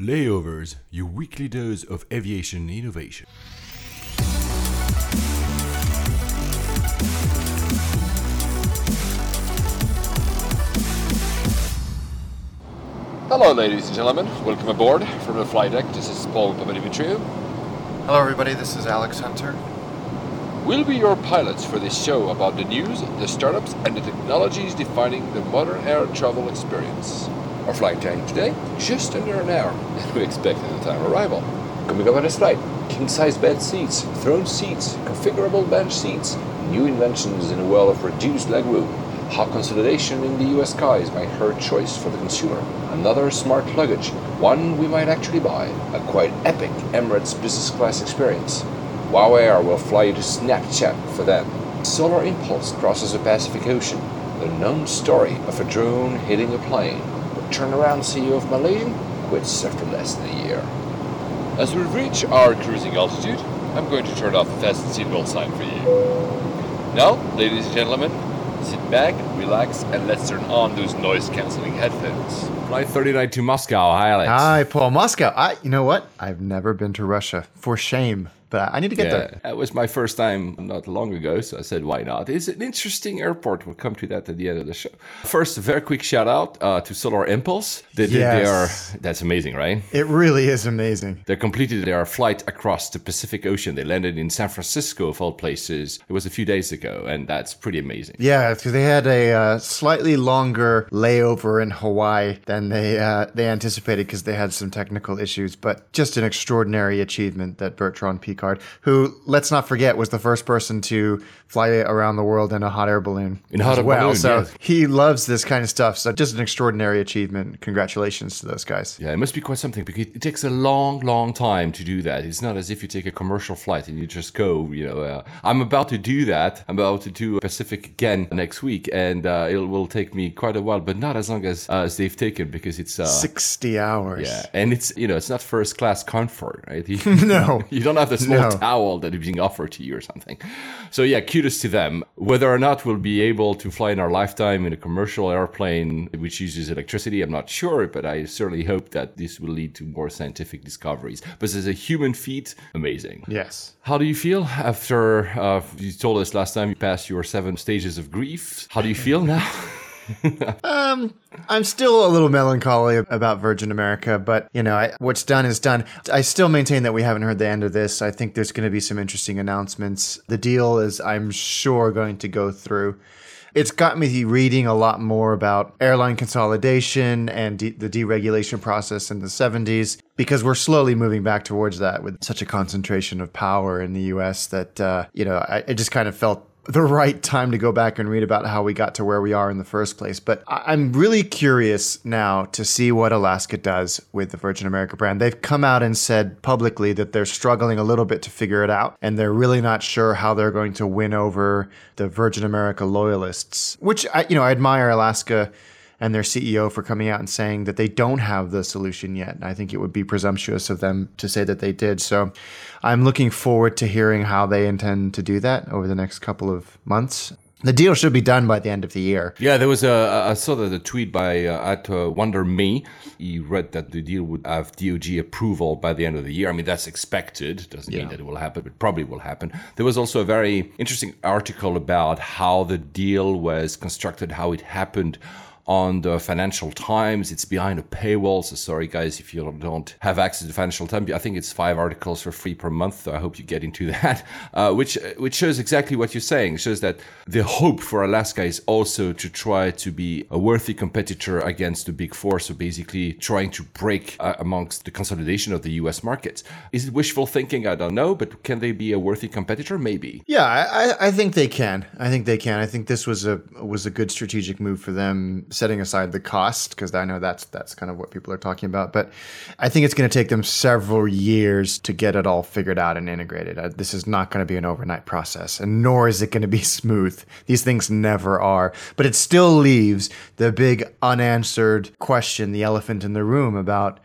Layovers, your weekly dose of aviation innovation. Hello, ladies and gentlemen. Welcome aboard from the flight deck. This is Paul Papadimitriou. Hello, everybody. This is Alex Hunter. We'll be your pilots for this show about the news, the startups, and the technologies defining the modern air travel experience. Our flight time today, just under an hour, and we expect at the time arrival. Coming up on this flight, king-size bed seats, throne seats, configurable bench seats, new inventions in a world of reduced legroom, how consolidation in the US skies might hurt choice for the consumer, another smart luggage, one we might actually buy, a quite epic Emirates business class experience. Wow Air will fly you to Snapchat for them. Solar Impulse crosses the Pacific Ocean. The known story of a drone hitting a plane. The turnaround CEO of Malaysian quits after less than a year. As we reach our cruising altitude, I'm going to turn off the fasten seatbelt sign for you. Now, ladies and gentlemen, sit back, relax, and let's turn on those noise cancelling headphones. Flight 39 to Moscow. Hi, Alex. Hi, Paul. Moscow. I, you know what? I've never been to Russia. For shame. But I need to get Yeah, there. that was my first time not long ago, so I said, why not? It's an interesting airport. We'll come to that at the end of the show. First, a very quick shout out uh, to Solar Impulse. They, they- they are, Yes. that's amazing, right? It really is amazing. They completed their flight across the Pacific Ocean. They landed in San Francisco, of all places. It was a few days ago, and that's pretty amazing. Yeah, because they had a uh, slightly longer layover in Hawaii than they uh, they anticipated because they had some technical issues. But just an extraordinary achievement that Bertrand Picard, who let's not forget was the first person to fly around the world in a hot air balloon In a hot air well. balloon, so yes. he loves this kind of stuff. So just an extraordinary achievement. Congratulations to those guys. Yeah, it must be quite something because it takes a long, long time to do that. It's not as if you take a commercial flight and you just go, you know, uh, I'm about to do that. I'm about to do Pacific again next week, and uh, it will take me quite a while, but not as long as, uh, as they've taken because it's. Uh, Sixty hours. yeah, and it's you know it's not first class comfort, right? You, No. you don't have the small No. towel that is being offered to you or something. So yeah, kudos to them. Whether or not we'll be able to fly in our lifetime in a commercial airplane which uses electricity, I'm not sure, but I certainly hope that this will lead to more scientific discoveries. But as a human feat, amazing. Yes. How do you feel after uh, you told us last time you passed your seven stages of grief? How do you feel now? Um, I'm still a little melancholy about Virgin America, but you know, I, what's done is done. I still maintain that we haven't heard the end of this. I think there's going to be some interesting announcements. The deal is, I'm sure, going to go through. It's got me reading a lot more about airline consolidation and de- the deregulation process in the 70s because we're slowly moving back towards that with such a concentration of power in the US that, uh, you know, I, I just kind of felt the right time to go back and read about how we got to where we are in the first place. But I'm really curious now to see what Alaska does with the Virgin America brand. They've come out and said publicly that they're struggling a little bit to figure it out, and they're really not sure how they're going to win over the Virgin America loyalists, which I, you know, I admire Alaska and their CEO for coming out and saying that they don't have the solution yet. I think it would be presumptuous of them to say that they did. So I'm looking forward to hearing how they intend to do that over the next couple of months. The deal should be done by the end of the year. Yeah, there was a. I saw that a tweet by uh, at uh, Wonder Me. He read that the deal would have DOJ approval by the end of the year. I mean, that's expected. Doesn't mean that it will happen, but probably will happen. There was also a very interesting article about how the deal was constructed, how it happened on the Financial Times. It's behind a paywall. So sorry, guys, if you don't have access to Financial Times. I think it's five articles for free per month. So I hope you get into that, uh, which which shows exactly what you're saying. It shows that the hope for Alaska is also to try to be a worthy competitor against the big four. So basically, trying to break uh, amongst the consolidation of the U.S. markets. Is it wishful thinking? I don't know, but can they be a worthy competitor? Maybe. Yeah, I, I- I think they can. I think they can. I think this was a was a good strategic move for them, setting aside the cost because I know that's that's kind of what people are talking about. But I think it's going to take them several years to get it all figured out and integrated. Uh, this is not going to be an overnight process, and nor is it going to be smooth. These things never are. But it still leaves the big unanswered question, the elephant in the room about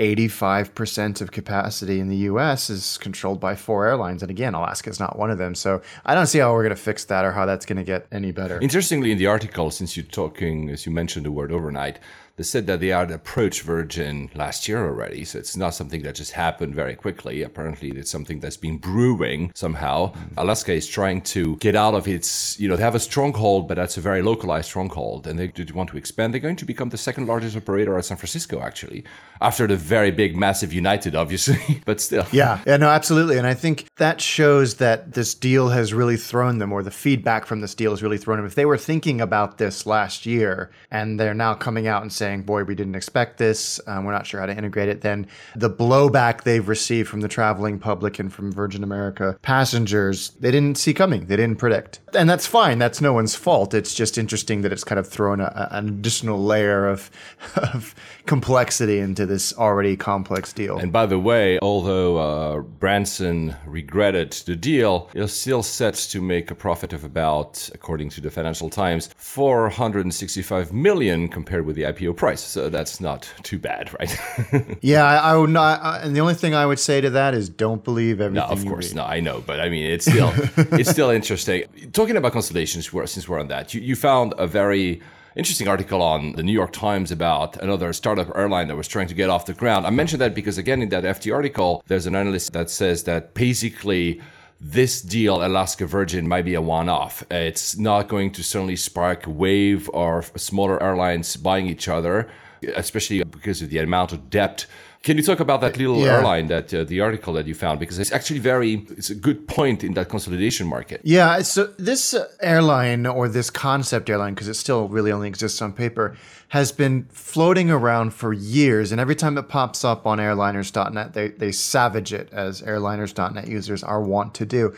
85% of capacity in the US is controlled by four airlines. And again, Alaska is not one of them. So I don't see how we're going to fix that or how that's going to get any better. Interestingly, in the article, since you're talking, as you mentioned the word overnight, They said that they had approached Virgin last year already, so it's not something that just happened very quickly. Apparently, it's something that's been brewing somehow. Mm. Alaska is trying to get out of its, you know, they have a stronghold, but that's a very localized stronghold, and they want to expand. They're going to become the second largest operator at San Francisco, actually, after the very big, massive United, obviously, but still. Yeah, yeah, no, absolutely. And I think that shows that this deal has really thrown them, or the feedback from this deal has really thrown them. If they were thinking about this last year and they're now coming out and saying, boy, we didn't expect this, um, we're not sure how to integrate it, then the blowback they've received from the traveling public and from Virgin America passengers, they didn't see coming, they didn't predict. And that's fine, that's no one's fault. It's just interesting that it's kind of thrown a, an additional layer of, of complexity into this already complex deal. And by the way, although uh, Branson regretted the deal, is still set to make a profit of about, according to the Financial Times, 465 million compared with the IPO price. So that's not too bad, right? yeah, I, I would not. I, and the only thing I would say to that is don't believe everything. No, of course, no, I know, but I mean, it's still it's still interesting. Talking about constellations, since we're on that, you, you found a very interesting article on the New York Times about another startup airline that was trying to get off the ground. I mentioned that because, again, in that FT article, there's an analyst that says that basically this deal, Alaska Virgin, might be a one off. It's not going to certainly spark wave of smaller airlines buying each other, especially because of the amount of debt can you talk about that little yeah. airline that uh, the article that you found because it's actually very it's a good point in that consolidation market. Yeah, so this uh, airline or this concept airline because it still really only exists on paper has been floating around for years and every time it pops up on airliners.net they they savage it as airliners.net users are wont to do.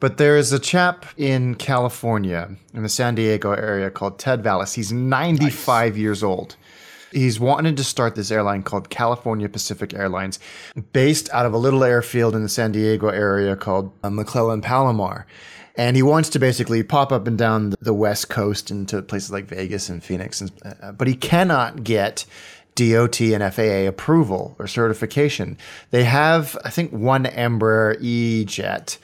But there is a chap in California in the San Diego area called Ted Vallas. He's 95 nice. years old He's wanted to start this airline called California Pacific Airlines, based out of a little airfield in the San Diego area called uh, McClellan Palomar. And he wants to basically pop up and down the West Coast into places like Vegas and Phoenix. And, uh, but he cannot get DOT and FAA approval or certification. They have, I think, one Embraer E jet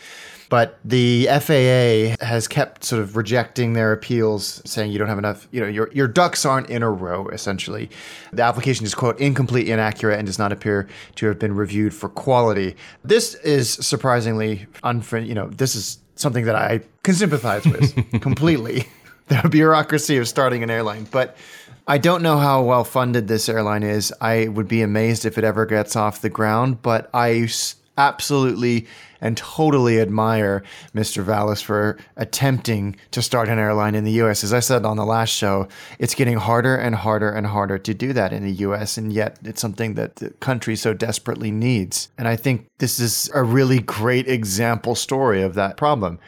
but the FAA has kept sort of rejecting their appeals, saying you don't have enough, you know, your, your ducks aren't in a row, essentially. The application is, quote, incomplete, inaccurate, and does not appear to have been reviewed for quality. This is surprisingly unfriendly, you know, this is something that I can sympathize with completely. The bureaucracy of starting an airline. But I don't know how well funded this airline is. I would be amazed if it ever gets off the ground, but I absolutely and totally admire Mr. Vallas for attempting to start an airline in the US. As I said on the last show, it's getting harder and harder and harder to do that in the US, and yet it's something that the country so desperately needs. And I think this is a really great example story of that problem.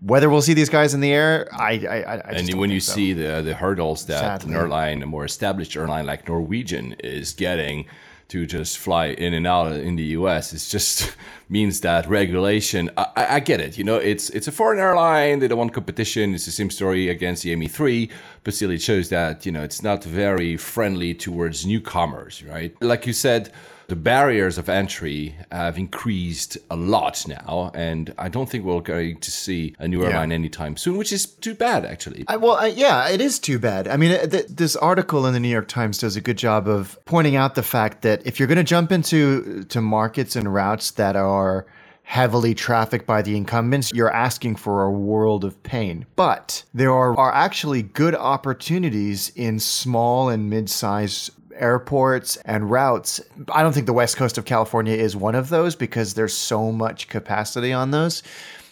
Whether we'll see these guys in the air, I, I, I and when you so. see the the hurdles that Sadly. an airline, a more established airline like Norwegian, is getting to just fly in and out in the US. It just means that regulation. I, I, get it. You know, it's it's a foreign airline. They don't want competition. It's the same story against the ME3, but still, it shows that you know it's not very friendly towards newcomers, right? Like you said the barriers of entry have increased a lot now, and I don't think we're going to see a new airline yeah. anytime soon, which is too bad, actually. I, well, I, yeah, it is too bad. I mean, uh, th- this article in the New York Times does a good job of pointing out the fact that if you're going to jump into uh, to markets and routes that are heavily trafficked by the incumbents, you're asking for a world of pain. But there are, are actually good opportunities in small and mid-sized airports and routes. I don't think the west coast of California is one of those because there's so much capacity on those.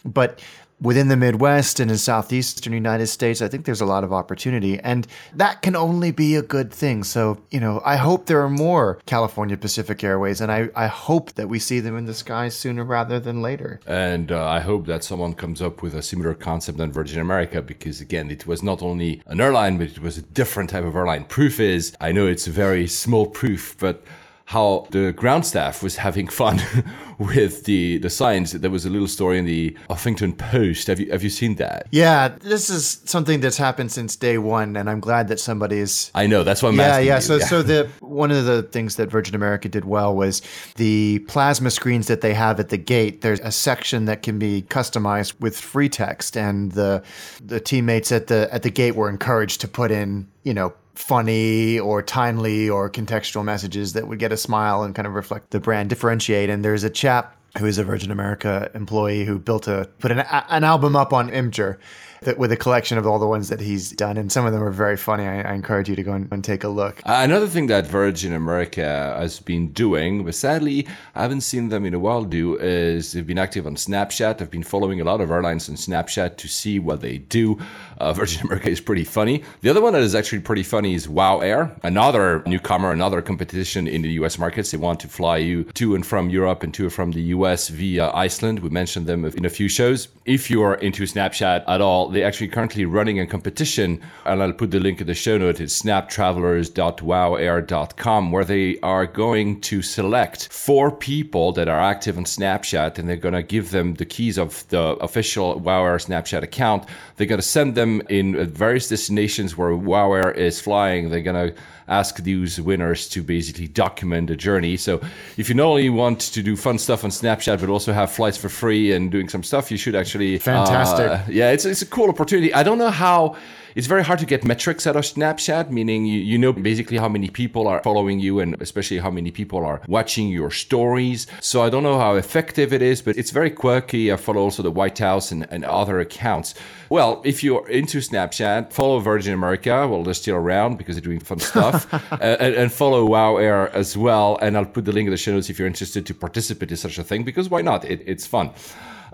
But within the Midwest and in southeastern United States, I think there's a lot of opportunity, and that can only be a good thing. So, you know, I hope there are more California Pacific Airways, and I, I hope that we see them in the skies sooner rather than later. And uh, I hope that someone comes up with a similar concept than Virgin America, because again, it was not only an airline, but it was a different type of airline. Proof is, I know it's a very small proof, but how the ground staff was having fun with the the signs. There was a little story in the Huffington Post. Have you have you seen that? Yeah, this is something that's happened since day one, and I'm glad that somebody's. I know that's what I'm yeah, yeah. You. So yeah. so the one of the things that Virgin America did well was the plasma screens that they have at the gate. There's a section that can be customized with free text, and the the teammates at the at the gate were encouraged to put in you know funny or timely or contextual messages that would get a smile and kind of reflect the brand, differentiate. And there's a chap who is a Virgin America employee who built a put an, an album up on Imgur that, with a collection of all the ones that he's done, and some of them are very funny. I, I encourage you to go and, take a look. Uh, another thing that Virgin America has been doing, but sadly I haven't seen them in a while do, is they've been active on Snapchat. I've been following a lot of airlines on Snapchat to see what they do. Uh, Virgin America is pretty funny. The other one that is actually pretty funny is Wow Air, another newcomer, another competition in the US markets. They want to fly you to and from Europe and to and from the US via Iceland. We mentioned them in a few shows. If you are into Snapchat at all, they're actually currently running a competition, and I'll put the link in the show note. It's snaptravelers.wowair.com, where they are going to select four people that are active on Snapchat, and they're going to give them the keys of the official WOW Air Snapchat account. They're going to send them in various destinations where WOW Air is flying. They're going to ask these winners to basically document the journey. So if you not only want to do fun stuff on Snapchat, but also have flights for free and doing some stuff, you should actually. Fantastic. Uh, yeah, it's, it's a cool opportunity. I don't know how it's very hard to get metrics out of Snapchat, meaning you, you know basically how many people are following you and especially how many people are watching your stories. So I don't know how effective it is, but it's very quirky. I follow also the White House and, and other accounts. Well, if you're into Snapchat, follow Virgin America. Well, they're still around because they're doing fun stuff. uh, and, and, follow Wow Air as well. And I'll put the link in the show notes if you're interested to participate in such a thing because why not? It, it's fun.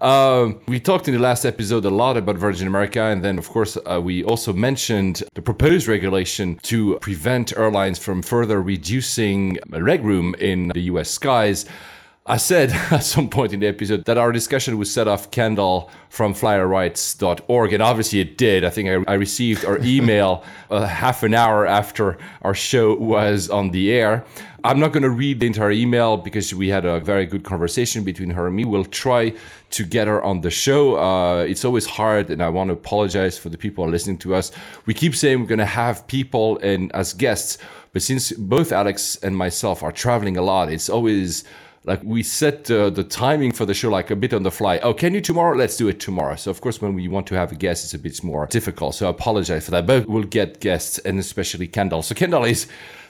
Um, we talked in the last episode a lot about Virgin America, and then, of course, uh, we also mentioned the proposed regulation to prevent airlines from further reducing legroom in the US skies. I said at some point in the episode that our discussion would set off Kendall from flyerrights.org, and obviously it did. I think I, I received our email uh, half an hour after our show was on the air. I'm not going to read the entire email because we had a very good conversation between her and me. We'll try to get her on the show. Uh, it's always hard, and I want to apologize for the people listening to us. We keep saying we're going to have people and as guests, but since both Alex and myself are traveling a lot, it's always like we set uh, the timing for the show like a bit on the fly. Oh, can you tomorrow? Let's do it tomorrow. So of course, when we want to have a guest, it's a bit more difficult. So I apologize for that, but we'll get guests and especially Kendall. So Kendall is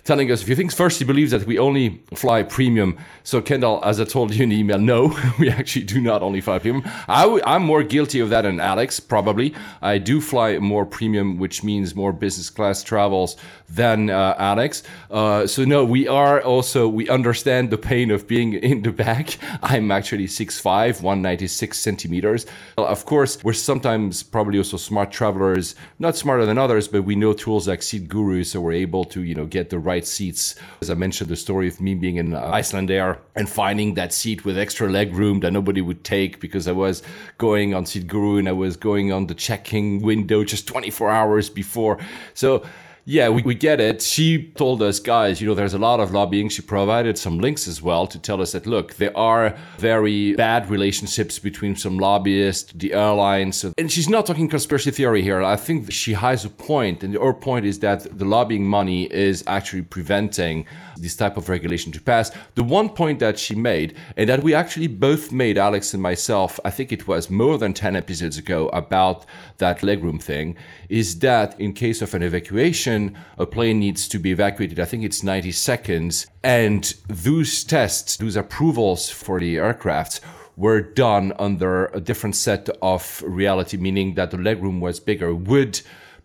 telling us a few things. First, he believes that we only fly premium. So, Kendall, as I told you in the email, no, we actually do not only fly premium. i w- I'm more guilty of that than Alex, probably. I do fly more premium, which means more business class travels than uh, Alex. Uh, so, no, we are also, we understand the pain of being in the back. I'm actually 6'5, 196 centimeters. Of course, we're sometimes probably also smart travelers, not smarter than others, but we know tools like Seat Guru, so we're able to, you know, get the right right seats. As I mentioned, the story of me being in Iceland Air and finding that seat with extra leg room that nobody would take because I was going on Seat Guru and I was going on the checking window just 24 hours before. So yeah, we, we get it. She told us, guys, you know, there's a lot of lobbying. She provided some links as well to tell us that, look, there are very bad relationships between some lobbyists, the airlines. And she's not talking conspiracy theory here. I think she has a point, and her point is that the lobbying money is actually preventing this type of regulation to pass. The one point that she made, and that we actually both made, Alex and myself, I think it was more than 10 episodes ago about that legroom thing, is that in case of an evacuation, a plane needs to be evacuated. I think it's 90 seconds. And those tests, those approvals for the aircrafts were done under a different set of reality, meaning that the legroom was bigger. Would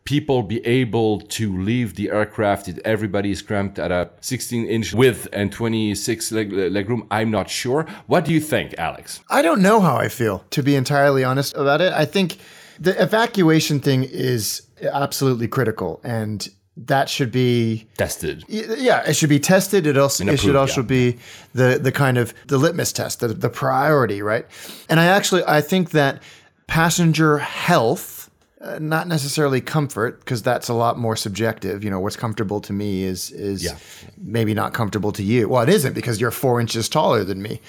people be able to leave the aircraft if everybody is cramped at a 16 inch width and 26 leg, leg room? I'm not sure. What do you think, Alex? I don't know how I feel, to be entirely honest about it. I think the evacuation thing is absolutely critical and that should be tested. Yeah, it should be tested. It also approved, it should also yeah. be the the kind of the litmus test, the, the priority, right? And I actually I think that passenger health uh, not necessarily comfort because that's a lot more subjective. You know, what's comfortable to me is is yeah. maybe not comfortable to you. Well, it isn't because you're four inches taller than me.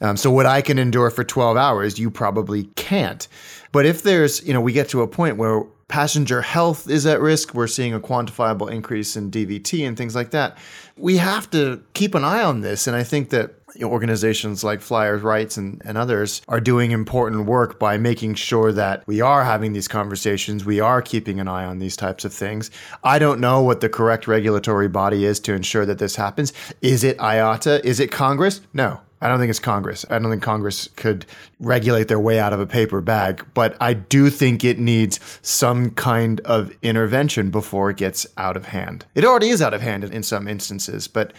Um, so what I can endure for 12 hours, you probably can't. But if there's, you know, we get to a point where passenger health is at risk. We're seeing a quantifiable increase in DVT and things like that. We have to keep an eye on this. And I think that organizations like Flyers Rights and, and others are doing important work by making sure that we are having these conversations. We are keeping an eye on these types of things. I don't know what the correct regulatory body is to ensure that this happens. Is it IATA? Is it Congress? No. I don't think it's Congress. I don't think Congress could regulate their way out of a paper bag, but I do think it needs some kind of intervention before it gets out of hand. It already is out of hand in some instances, but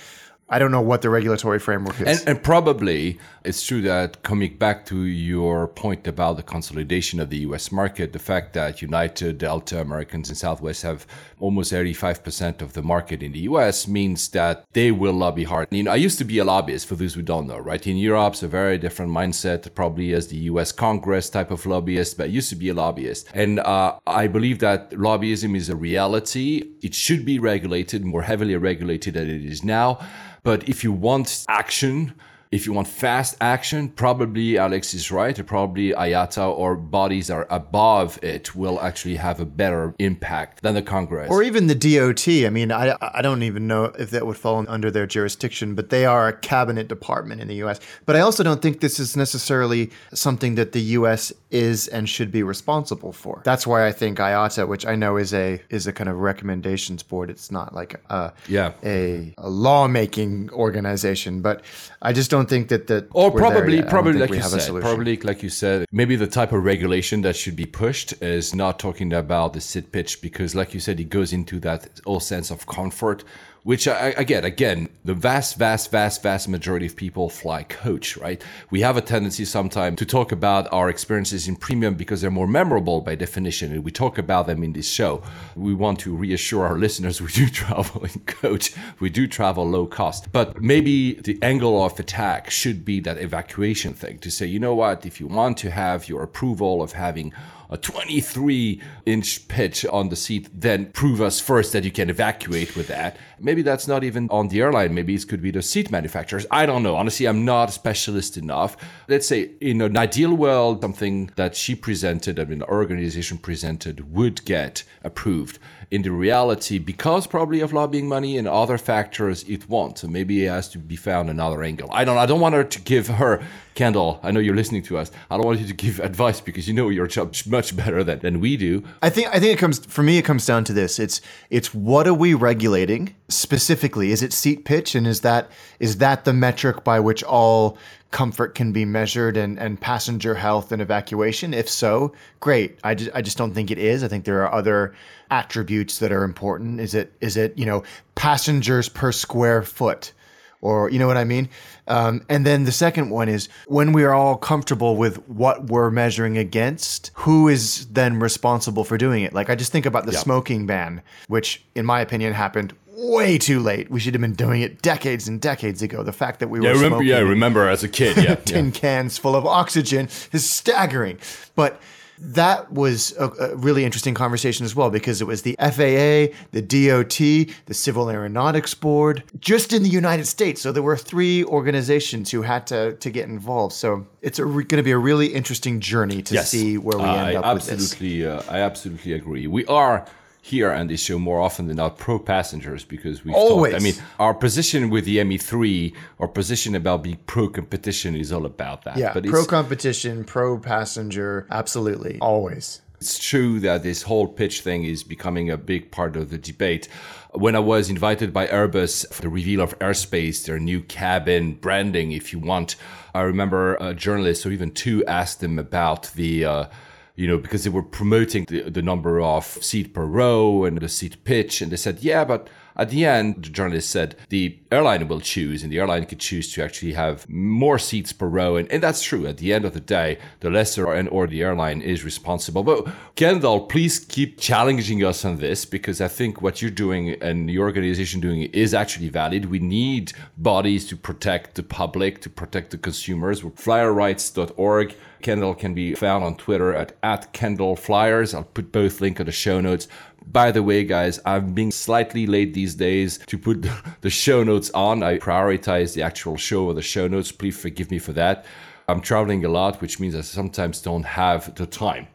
I don't know what the regulatory framework is. And, and, probably it's true that coming back to your point about the consolidation of the US market, the fact that United, Delta, Americans, and Southwest have almost 85% of the market in the US means that they will lobby hard. You know, I used to be a lobbyist for those who don't know, right? In Europe, it's a very different mindset, probably as the US Congress type of lobbyist, but I used to be a lobbyist. And uh, I believe that lobbyism is a reality. It should be regulated, more heavily regulated than it is now. But if you want action, if you want fast action, probably Alex is right. Probably IATA or bodies are above it will actually have a better impact than the Congress. Or even the DOT. I mean, I, I don't even know if that would fall under their jurisdiction, but they are a cabinet department in the U.S. But I also don't think this is necessarily something that the U.S. is and should be responsible for. That's why I think IATA, which I know is a is a kind of recommendations board. It's not like a, yeah. a, a lawmaking organization, but I just don't don't think that that or probably probably like you said probably like you said maybe the type of regulation that should be pushed is not talking about the sit pitch because like you said it goes into that whole sense of comfort which I, I, get again the vast vast vast vast majority of people fly coach right? We have a tendency sometimes to talk about our experiences in premium because they're more memorable by definition. And we talk about them in this show. We want to reassure our listeners we do travel in coach. We do travel low cost. But maybe the angle of attack should be that evacuation thing to say you know what? If you want to have your approval of having a 23 inch pitch on the seat, then prove us first that you can evacuate with that. Maybe that's not even on the airline. Maybe it could be the seat manufacturers. I don't know. Honestly, I'm not a specialist enough. Let's say in an ideal world, something that she presented, I mean, the organization presented would get approved in the reality, because probably of lobbying money and other factors, it won't. So maybe it has to be found another angle. I don't. I don't want her to give her Kendall. I know you're listening to us. I don't want you to give advice because you know your job much better than, than we do. I think. I think it comes for me. It comes down to this. It's it's what are we regulating specifically? Is it seat pitch, and is that is that the metric by which all comfort can be measured and, and passenger health and evacuation? If so, great. I just, I just don't think it is. I think there are other attributes that are important. Is it is it you know passengers per square foot? Or you know what I mean, um, and then the second one is when we are all comfortable with what we're measuring against, who is then responsible for doing it? Like I just think about the smoking ban, which in my opinion happened way too late. We should have been doing it decades and decades ago. The fact that we yeah, were remember, smoking yeah, remember as a kid, yeah, tin yeah. cans full of oxygen is staggering. But that was a, a, really interesting conversation as well because it was the FAA, the DOT, the Civil Aeronautics Board, just in the United States. So there were three organizations who had to to get involved. So it's re- going to be a really interesting journey to yes. see where we end I up absolutely, with this. Uh, I absolutely agree. We are here on this show more often than not pro passengers because we always. Talked, I mean, our position with the ME3, our position about being pro competition is all about that. Yeah, but pro competition, pro passenger, absolutely, always. It's true that this whole pitch thing is becoming a big part of the debate. When I was invited by Airbus for the reveal of Airspace, their new cabin branding, if you want, I remember a journalist or even two asked them about the. Uh, you know, because they were promoting the, the number of seat per row and the seat pitch. And they said, yeah, but at the end, the journalist said the airline will choose, and the airline could choose to actually have more seats per row. And, and that's true. At the end of the day, the lessor and or the airline is responsible. But Kendall, please keep challenging us on this because I think what you're doing and the organization doing is actually valid. We need bodies to protect the public, to protect the consumers. Flyerrights.org. Kendall can be found on Twitter at, at Kendall Flyers. I'll put both link in the show notes. By the way, guys, I'm being slightly late these days to put the show notes on. I prioritize the actual show or the show notes. Please forgive me for that. I'm traveling a lot, which means I sometimes don't have the time.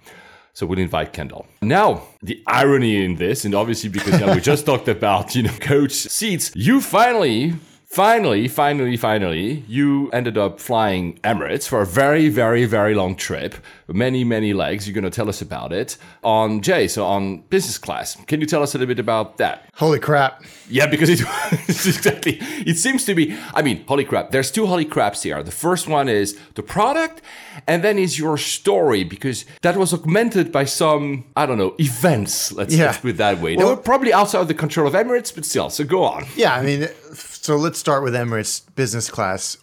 So we'll invite Kendall. Now, the irony in this, and obviously because we just talked about you know coach seats, you finally Finally, finally, finally, you ended up flying Emirates for a very, very, very long trip, many, many legs. You're going to tell us about it on Jay, so on business class. Can you tell us a little bit about that? Holy crap. Yeah, because it exactly. It seems to be. I mean, holy crap. There's two holy craps here. The first one is the product, and then is your story because that was augmented by some I don't know events. Let's, Yeah. let's put it that way. Well- they were probably outside of the control of Emirates, but still. So go on. Yeah, I mean, so let's start with Emirates business class.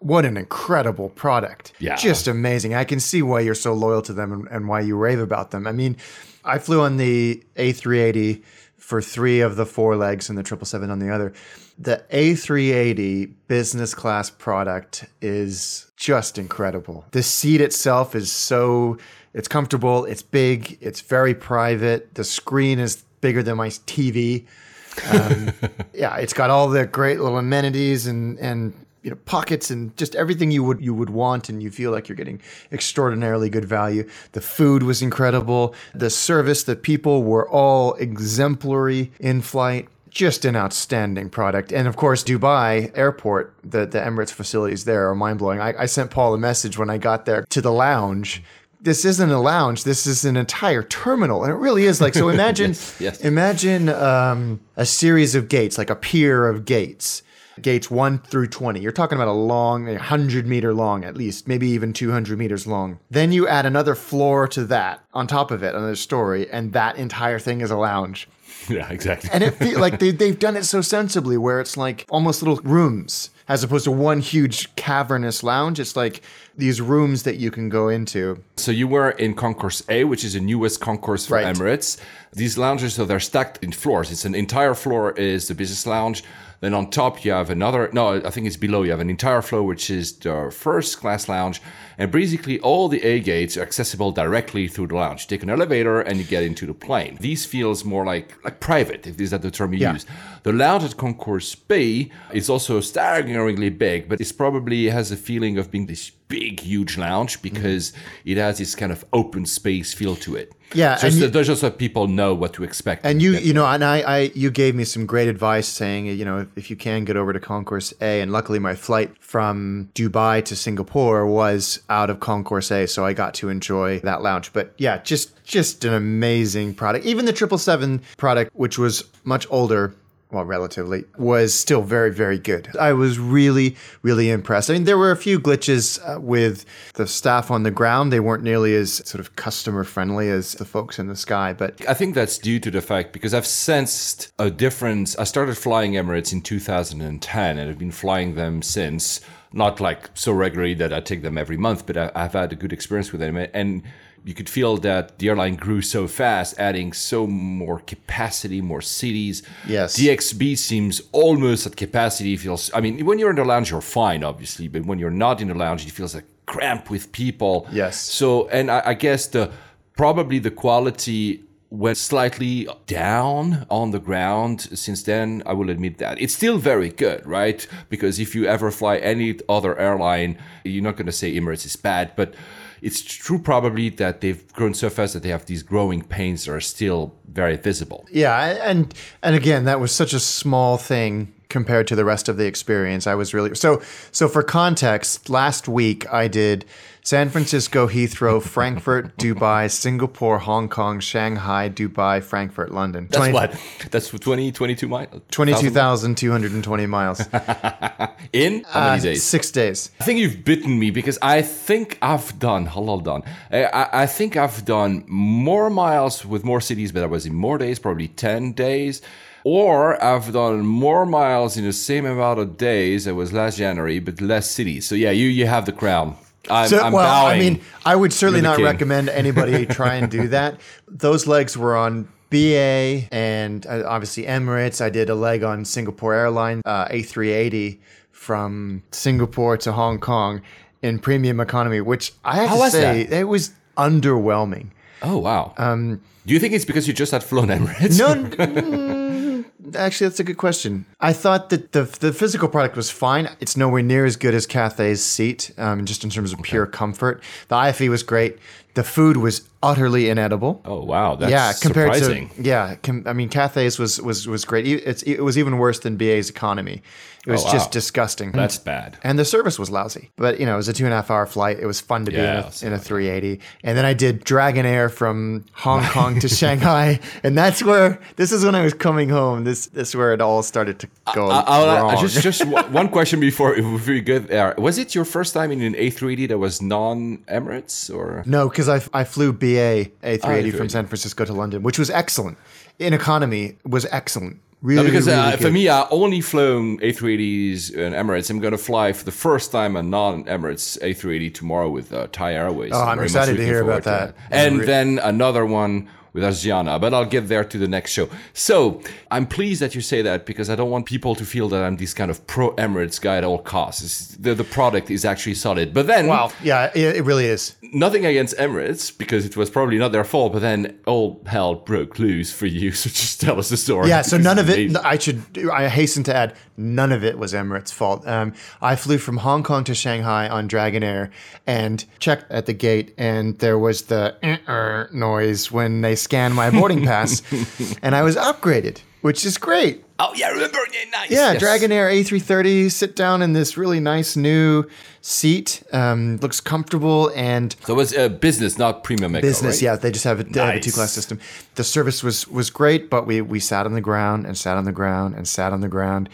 What an incredible product. Yeah. Just amazing. I can see why you're so loyal to them and, and why you rave about them. I mean, I flew on the A380 for three of the four legs and the 777 on the other. The A380 business class product is just incredible. The seat itself is so it's comfortable, it's big, it's very private. The screen is bigger than my TV Um, yeah, it's got all the great little amenities and and you know pockets and just everything you would you would want and you feel like you're getting extraordinarily good value. The food was incredible. The service, the people were all exemplary in flight. Just an outstanding product. And of course, Dubai airport, the, the Emirates facilities there are mind blowing. I, I sent Paul a message when I got there to the lounge. This isn't a lounge. This is an entire terminal. And it really is like, so imagine, yes. imagine um, a series of gates, like a pier of gates, gates one through 20. You're talking about a long, 100 meter long at least, maybe even 200 meters long. Then you add another floor to that on top of it, another story, and that entire thing is a lounge. Yeah, exactly. And it feel like they, they've done it so sensibly where it's like almost little rooms as opposed to one huge cavernous lounge. It's like these rooms that you can go into. So you were in Concourse A, which is the newest concourse for Right. Emirates. These lounges, so they're stacked in floors. It's an entire floor is the business lounge. Then on top you have another. No, I think it's below. You have an entire floor, which is the first class lounge, and basically all the A gates are accessible directly through the lounge. You take an elevator and you get into the plane. These feels more like like private, if is that the term you Yeah. use. The lounge at Concourse B is also staggeringly big, but it's probably has a feeling of being this big, huge lounge because mm-hmm. it has this kind of open space feel to it. Yeah, just you- just so people know what to expect. And you, you know, and I, I, you gave me some great advice saying, you know, if, if you can get over to Concourse A, and luckily my flight from Dubai to Singapore was out of Concourse A, so I got to enjoy that lounge. But yeah, just, just an amazing product. Even the triple seven product, which was much older. Well, relatively, was still very, very good. I was really, really impressed. I mean, there were a few glitches uh, with the staff on the ground. They weren't nearly as sort of customer friendly as the folks in the sky, but I think that's due to the fact because I've sensed a difference. I started flying Emirates in 2010 and I've been flying them since. Not like so regularly that I take them every month, but I, I've had a good experience with them. And you could feel that the airline grew so fast, adding so more capacity, more cities. Yes. DXB seems almost at capacity. Feels. I mean, when you're in the lounge, you're fine, obviously, but when you're not in the lounge, it feels like cramped with people. Yes. So, and I, I guess the probably the quality went slightly down on the ground since then. I will admit that it's still very good, right? Because if you ever fly any other airline, you're not going to say Emirates is bad, but it's true probably that they've grown so fast that they have these growing pains that are still very visible. Yeah, and and again, that was such a small thing compared to the rest of the experience. I was really so so for context, last week I did San Francisco, Heathrow, Frankfurt, Dubai, Singapore, Hong Kong, Shanghai, Dubai, Frankfurt, London. That's 20 what? That's 20, 22 miles? 22,220 miles. In how many Uh, days? Six days. I think you've bitten me because I think I've done, hold on. I, I- I think I've done more miles with more cities, but I was in more days, probably 10 days. Or I've done more miles in the same amount of days. It was last January, but less cities. So yeah, you you have the crown. I'm, So, I'm well. I mean, I would certainly not king. recommend anybody try and do that. Those legs were on BA and uh, obviously Emirates. I did a leg on Singapore Airlines uh, A380 from Singapore to Hong Kong in premium economy, which I have How to say that? it was underwhelming. oh wow. Um, Do you think it's because you just had flown Emirates? No, actually, that's a good question. I thought that the the physical product was fine. It's nowhere near as good as Cathay's seat, um, just in terms of pure comfort. The IFE was great. The food was utterly inedible. Oh wow, that's yeah, compared surprising. to yeah, com- I mean Cathay's was was was great. It's, it was even worse than BA's economy. It was Oh, wow. just disgusting. That's bad. and the service was lousy. But you know, it was a two and a half hour flight. It was fun to be in, a, in a 380. And then I did Dragon Air from Hong Kong to Shanghai, and that's where this is when I was coming home. This this is where it all started to go I- I'll- wrong. I- just just one question before before we go there. Was it your first time in an A380 that was non-Emirates or? No, because I, I flew BA A380 from San Francisco to London, which was excellent. In economy was excellent. Really, No, because really uh, for me, I only flown A380s and Emirates. I'm going to fly for the first time a non-Emirates A380 tomorrow with uh, Thai Airways. Oh, I'm much excited to hear about to that. And Re- then another one with Asiana, but I'll get there to the next show. So I'm pleased that you say that because I don't want people to feel that I'm this kind of pro Emirates guy at all costs. The, the product is actually solid. But then Wow, yeah, it, it really is. nothing against Emirates because it was probably not their fault, but then all hell broke loose for you. So just tell us the story. Yeah, so none of it. I should. I hasten to add, none of it was Emirates' fault. Um, I flew from Hong Kong to Shanghai on Dragon Air and checked at the gate, and there was the uh noise when they scanned my boarding pass, and I was upgraded, which is great. Oh yeah, remember? Yeah, nice. Yeah, Yes. Dragon Air A330. Sit down in this really nice new seat. Um, looks comfortable and So it was uh, business, not premium business. right? Yeah, they just have a, they have a two class system. The service was was great, but we we sat on the ground and sat on the ground and sat on the ground.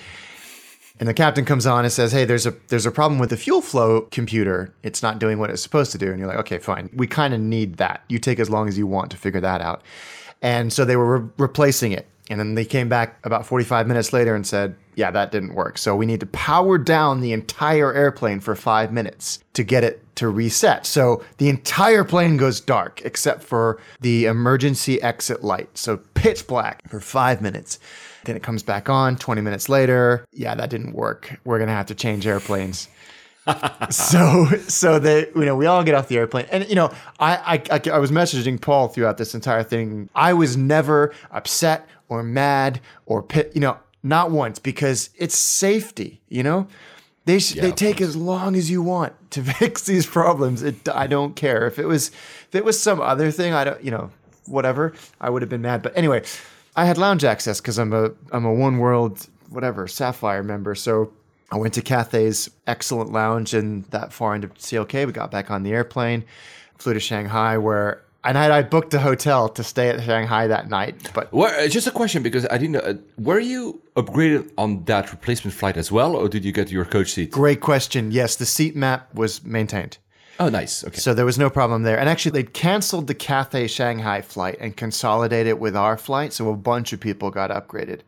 And the captain comes on and says, "Hey, there's a there's a problem with the fuel flow computer. It's not doing what it's supposed to do." And you're like, "Okay, fine. We kind of need that. You take as long as you want to figure that out." And so they were re- replacing it. And then they came back about 45 minutes later and said, "Yeah, that didn't work. So we need to power down the entire airplane for 5 minutes to get it to reset." So the entire plane goes dark except for the emergency exit light. So pitch black for 5 minutes. Then it comes back on 20 minutes later. Yeah, that didn't work. We're going to have to change airplanes. So so they you know we all get off the airplane and you know I, I I I was messaging Paul throughout this entire thing. I was never upset or mad or pit you know not once because it's safety. You know they sh- they take as long as you want to fix these problems. It, I don't care if it was if it was some other thing. I don't you know whatever. I would have been mad. But anyway, I had lounge access because I'm a I'm a One World whatever Sapphire member. So I went to Cathay's excellent lounge in that far end of CLK. We got back on the airplane, flew to Shanghai where and I, I booked a hotel to stay at Shanghai that night. But Well, uh, just a question because I didn't know. Uh, were you upgraded on that replacement flight as well, or did you get your coach seat? great question. Yes, the seat map was maintained. Oh, nice. Okay. So there was no problem there. And actually, they canceled the Cathay Shanghai flight and consolidated it with our flight. So a bunch of people got upgraded.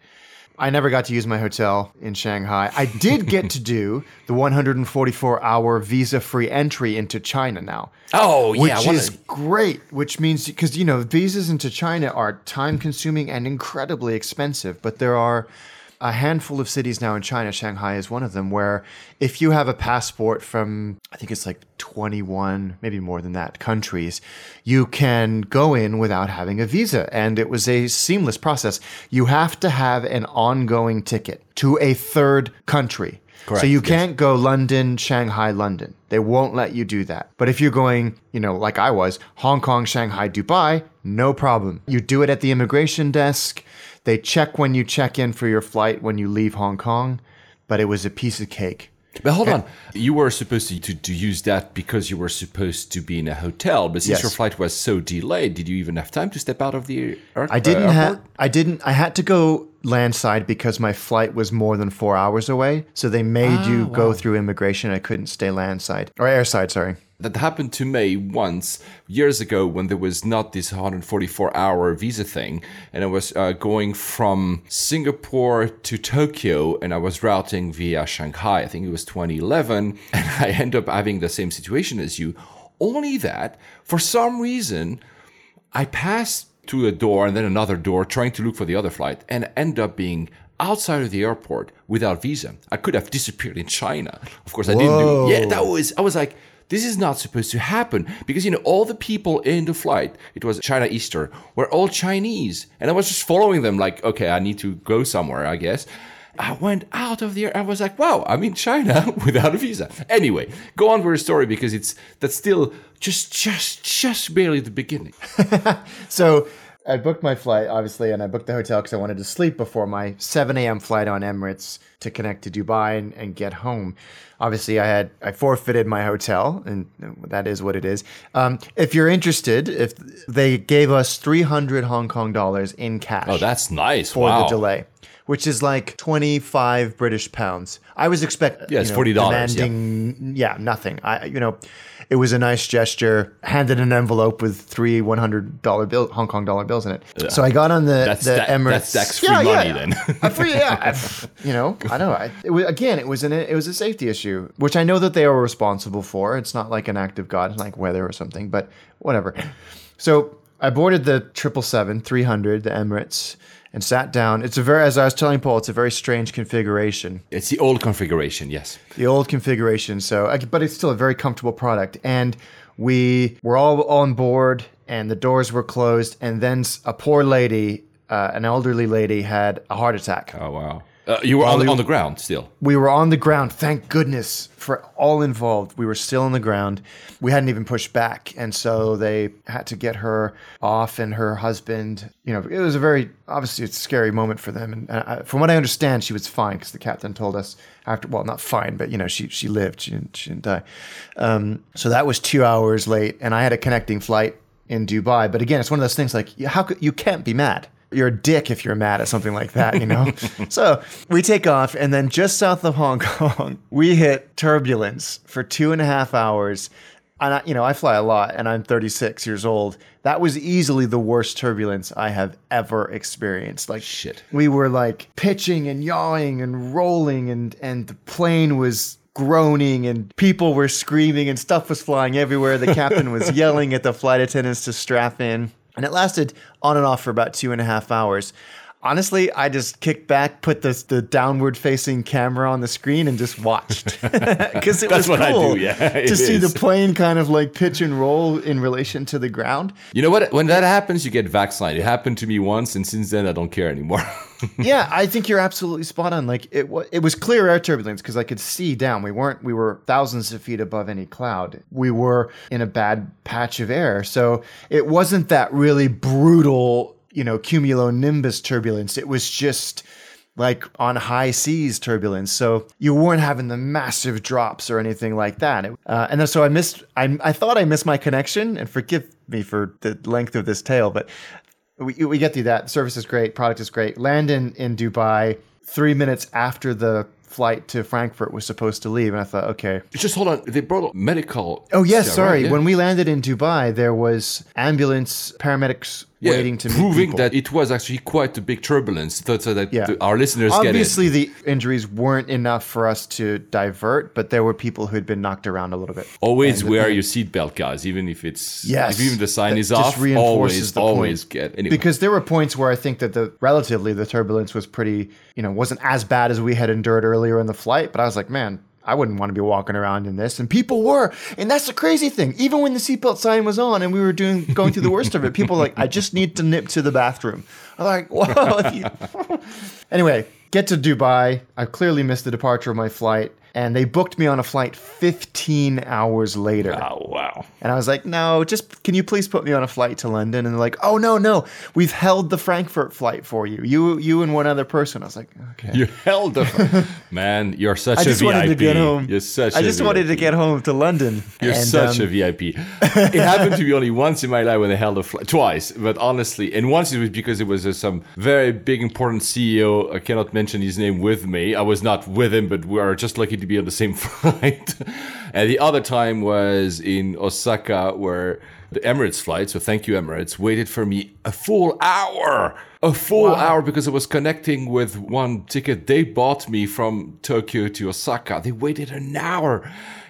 I never got to use my hotel in Shanghai. I did get to do the 144 hour visa free entry into China now. Oh, yeah, Which I wanna- is great, which means because, you know, visas into China are time consuming and incredibly expensive. But there are a handful of cities now in China, Shanghai is one of them, where if you have a passport from, I think it's like 21, maybe more than that, countries, you can go in without having a visa. And it was a seamless process. You have to have an ongoing ticket to a third country. Correct, So you yes. can't go London, Shanghai, London. They won't let you do that. But if you're going, you know, like I was, Hong Kong, Shanghai, Dubai, no problem. You do it at the immigration desk. They check when you check in for your flight when you leave Hong Kong, but it was a piece of cake. But hold on, you were supposed to, to, to use that because you were supposed to be in a hotel. But since Yes. your flight was so delayed, did you even have time to step out of the air, I didn't uh, have. airport? I didn't. I had to go landside because my flight was more than four hours away. So they made you go through immigration. I couldn't stay landside or airside. Sorry. That happened to me once years ago when there was not this 144 hour visa thing. And I was uh, going from Singapore to Tokyo and I was routing via Shanghai. I think it was 2011. And I end up having the same situation as you. Only that, for some reason, I passed through a door and then another door trying to look for the other flight and end up being outside of the airport without visa. I could have disappeared in China. Of course I didn't do Yeah, that was I was like this is not supposed to happen because you know all the people in the flight it was China Eastern were all Chinese and I was just following them like okay I need to go somewhere I guess I went out of there. I was like, wow, I'm in China without a visa. Anyway, go on with the story because it's that's still just just just barely the beginning. So I booked my flight, obviously, and I booked the hotel because I wanted to sleep before my 7 a.m. flight on Emirates to connect to Dubai and, and get home. Obviously, I had I forfeited my hotel, and that is what it is. Um, if you're interested, if they gave us 300 Hong Kong dollars in cash Oh, that's nice. for wow. the delay, which is like 25 British pounds. I was expecting Yeah, it's $40, yeah. demanding yeah, nothing. I you know, it was a nice gesture. Handed an envelope with three one hundred dollar bill Hong Kong dollar bills in it. So I got on the That's the ta- Emirates. that's tax-free money then. I free, yeah. I- you know, I know. I, it was, again, it was an it was a safety issue, which I know that they are responsible for. It's not like an act of God, like weather or something, but whatever. So I boarded the triple seven three hundred, the Emirates, and sat down. It's a very, as I was telling Paul, it's a very strange configuration It's the old configuration, yes. the old configuration. So, but it's still a very comfortable product. And we were all on board, and the doors were closed. And then a poor lady, uh, an elderly lady, had a heart attack. Oh wow. Uh, you were on, the, on the ground still. We were on the ground. Thank goodness for all involved. We were still on the ground. We hadn't even pushed back, and so they had to get her off and her husband. You know, it was a very obviously it's a scary moment for them. And uh, from what I understand, she was fine because the captain told us after. Well, not fine, but you know, she she lived. She didn't, she didn't die. Um, so that was two hours late, and I had a connecting flight in Dubai. But again, it's one of those things like how could you can't be mad you're a dick if you're mad at something like that, you know? so we take off, and then just south of Hong Kong, we hit turbulence for two and a half hours. And I, you know, I fly a lot, and I'm 36 years old. That was easily the worst turbulence I have ever experienced. Like Shit. we were like pitching and yawing and rolling, and and the plane was groaning and people were screaming and stuff was flying everywhere. The captain was yelling at the flight attendants to strap in. And it lasted on and off for about two and a half hours. Honestly, I just kicked back, put the, the downward facing camera on the screen, and just watched because it That's was what I cool do, yeah, to see the plane kind of like pitch and roll in relation to the ground. You know what? When that happens, you get vaccinated. It happened to me once, and since then, I don't care anymore. yeah, I think you're absolutely spot on. Like it was, it was clear air turbulence because I could see down. We weren't, we were thousands of feet above any cloud. We were in a bad patch of air, so it wasn't that really brutal, you know, cumulonimbus turbulence. It was just like on high seas turbulence. So you weren't having the massive drops or anything like that. Uh, and then so I missed. I I thought I missed my connection, and forgive me for the length of this tale, but we, we get through that. Service is great, product is great. Land in, in Dubai three minutes after the flight to Frankfurt was supposed to leave, and I thought, okay. Just hold on. They brought medical. Oh yes, sorry. right? Yeah. When we landed in Dubai, there was ambulance paramedics Yeah, waiting to proving that it was actually quite a big turbulence, so so that Yeah. our listeners get it. Obviously, the injuries weren't enough for us to divert, but there were people who'd been knocked around a little bit. Always And- wear your seatbelt, guys, even if it's Yes. if even the sign is off. Always, always point. get anyway. because there were points where I think that the relatively the turbulence was pretty, you know, wasn't as bad as we had endured earlier in the flight. But I was like, man, I wouldn't want to be walking around in this, and people were, and that's the crazy thing. Even when the seatbelt sign was on and we were doing going through the worst of it, people were like, I just need to nip to the bathroom. I'm like, whoa. you-" anyway, get to Dubai. I clearly missed the departure of my flight, and they booked me on a flight 15 hours later. oh wow, And I was like, no, just can you please put me on a flight to London? And they're like, oh no, no, we've held the Frankfurt flight for you. You, you and one other person. I was like, okay. you held the man. You're such I a just VIP. wanted to get home. You're such. I a just wanted to get home to London. You're And, such um, a VIP. it happened to me only once in my life when I held a flight, twice, but honestly, and once it was because it was uh, some very big important CEO. I cannot mention his name with me. I was not with him, but we are just lucky to be on the same flight. and the other time was in Osaka, where the Emirates flight. So thank you, Emirates. Waited for me a full hour. A full hour because I was connecting with one ticket they bought me from Tokyo to Osaka. They waited an hour.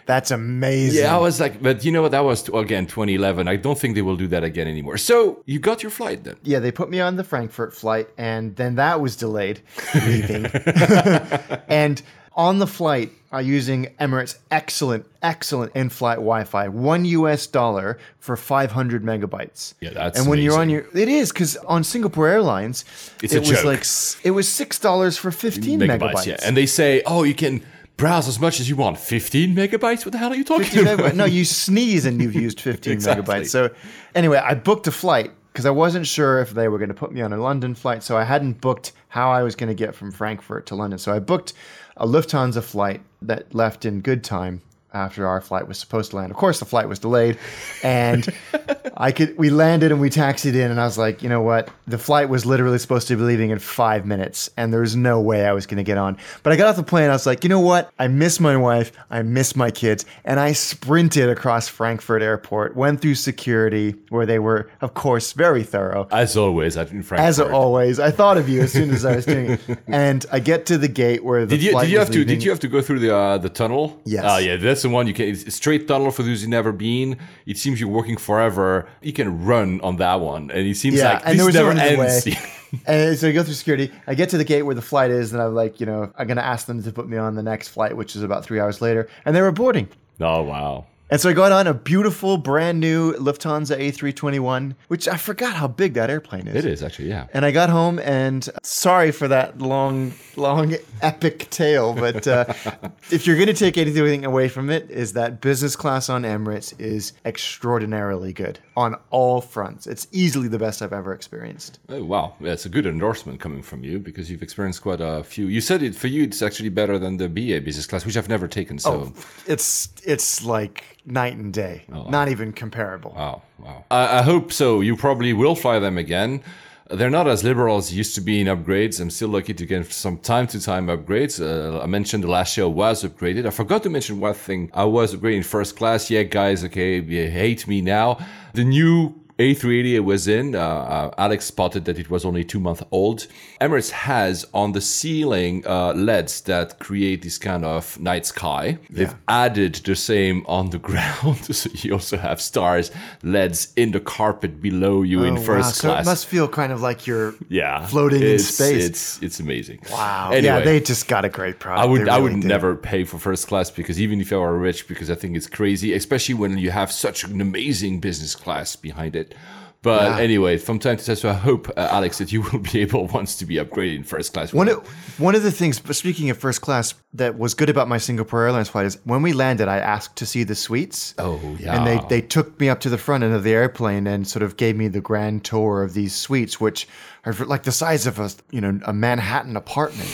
That's amazing. Yeah, I was like, but you know what? That was again 2011. I don't think they will do that again anymore. So you got your flight then. Yeah, they put me on the Frankfurt flight, and then that was delayed leaving. and on the flight, uh, using Emirates excellent, excellent in-flight Wi-Fi, one US dollar for 500 megabytes. Yeah, that's and when you're on your, it is because on Singapore Airlines, It's it a was joke. like it was six dollars for 15 megabytes. yeah. And they say, oh, you can browse as much as you want. 15 megabytes? What the hell are you talking about? megabytes. No, you sneeze and you've used 15 Exactly. megabytes. So anyway, I booked a flight because I wasn't sure if they were going to put me on a London flight. So I hadn't booked how I was going to get from Frankfurt to London. So I booked a Lufthansa flight that left in good time after our flight was supposed to land. Of course, the flight was delayed, and I could. We landed and we taxied in, and I was like, you know what? The flight was literally supposed to be leaving in five minutes, and there was no way I was going to get on. But I got off the plane. I was like, you know what? I miss my wife. I miss my kids, and I sprinted across Frankfurt Airport, went through security, where they were, of course, very thorough. As always, at in Frankfurt. As always, I thought of you as soon as I was doing it, and I get to the gate where the Did you, flight did you was have to? Did you have to go through the uh, the tunnel? Yes. Oh yeah, that's the one you can. It's a straight tunnel for those who've never been. It seems you're working forever. You can run on that one, and it seems Yeah, like and this never no ends. and so I go through security. I get to the gate where the flight is, and I'm like, you know, I'm gonna ask them to put me on the next flight, which is about three hours later, and they were boarding. oh wow. And so I got on a beautiful, brand new Lufthansa A321, which I forgot how big that airplane is. It is actually, yeah. And I got home, and sorry for that long, long, epic tale, but uh, if you're going to take anything away from it, is that business class on Emirates is extraordinarily good on all fronts. It's easily the best I've ever experienced. Oh, wow, it's a good endorsement coming from you because you've experienced quite a few. You said it for you; it's actually better than the BA business class, which I've never taken. So, It's it's like night and day, not even comparable. wow, wow. I, I hope so. You probably will fly them again. They're not as liberal as used to be in upgrades. I'm still lucky to get some time to time upgrades. Uh, I mentioned the last year was upgraded. I forgot to mention one thing. I was upgrading first class. Yeah, guys, okay, you hate me now. The new A380 it was in, uh, uh, Alex spotted that it was only two months old. Emirates has on the ceiling uh, LEDs that create this kind of night sky. They've added the same on the ground, so you also have stars, LEDs in the carpet below you in Oh, first wow. So it must feel kind of like you're yeah, floating in space. It's it's amazing. wow. Anyway, yeah, they just got a great product. I would They I would did. never pay for first class because even if I were rich, because I think it's crazy, especially when you have such an amazing business class behind it. But Yeah. anyway, from time to time, so I hope, uh, Alex, that you will be able once to be upgraded in first class. One of, one of the things, speaking of first class, that was good about my Singapore Airlines flight is when we landed, I asked to see the suites. Oh, yeah. And they, they took me up to the front end of the airplane and sort of gave me the grand tour of these suites, which like the size of a you know a Manhattan apartment.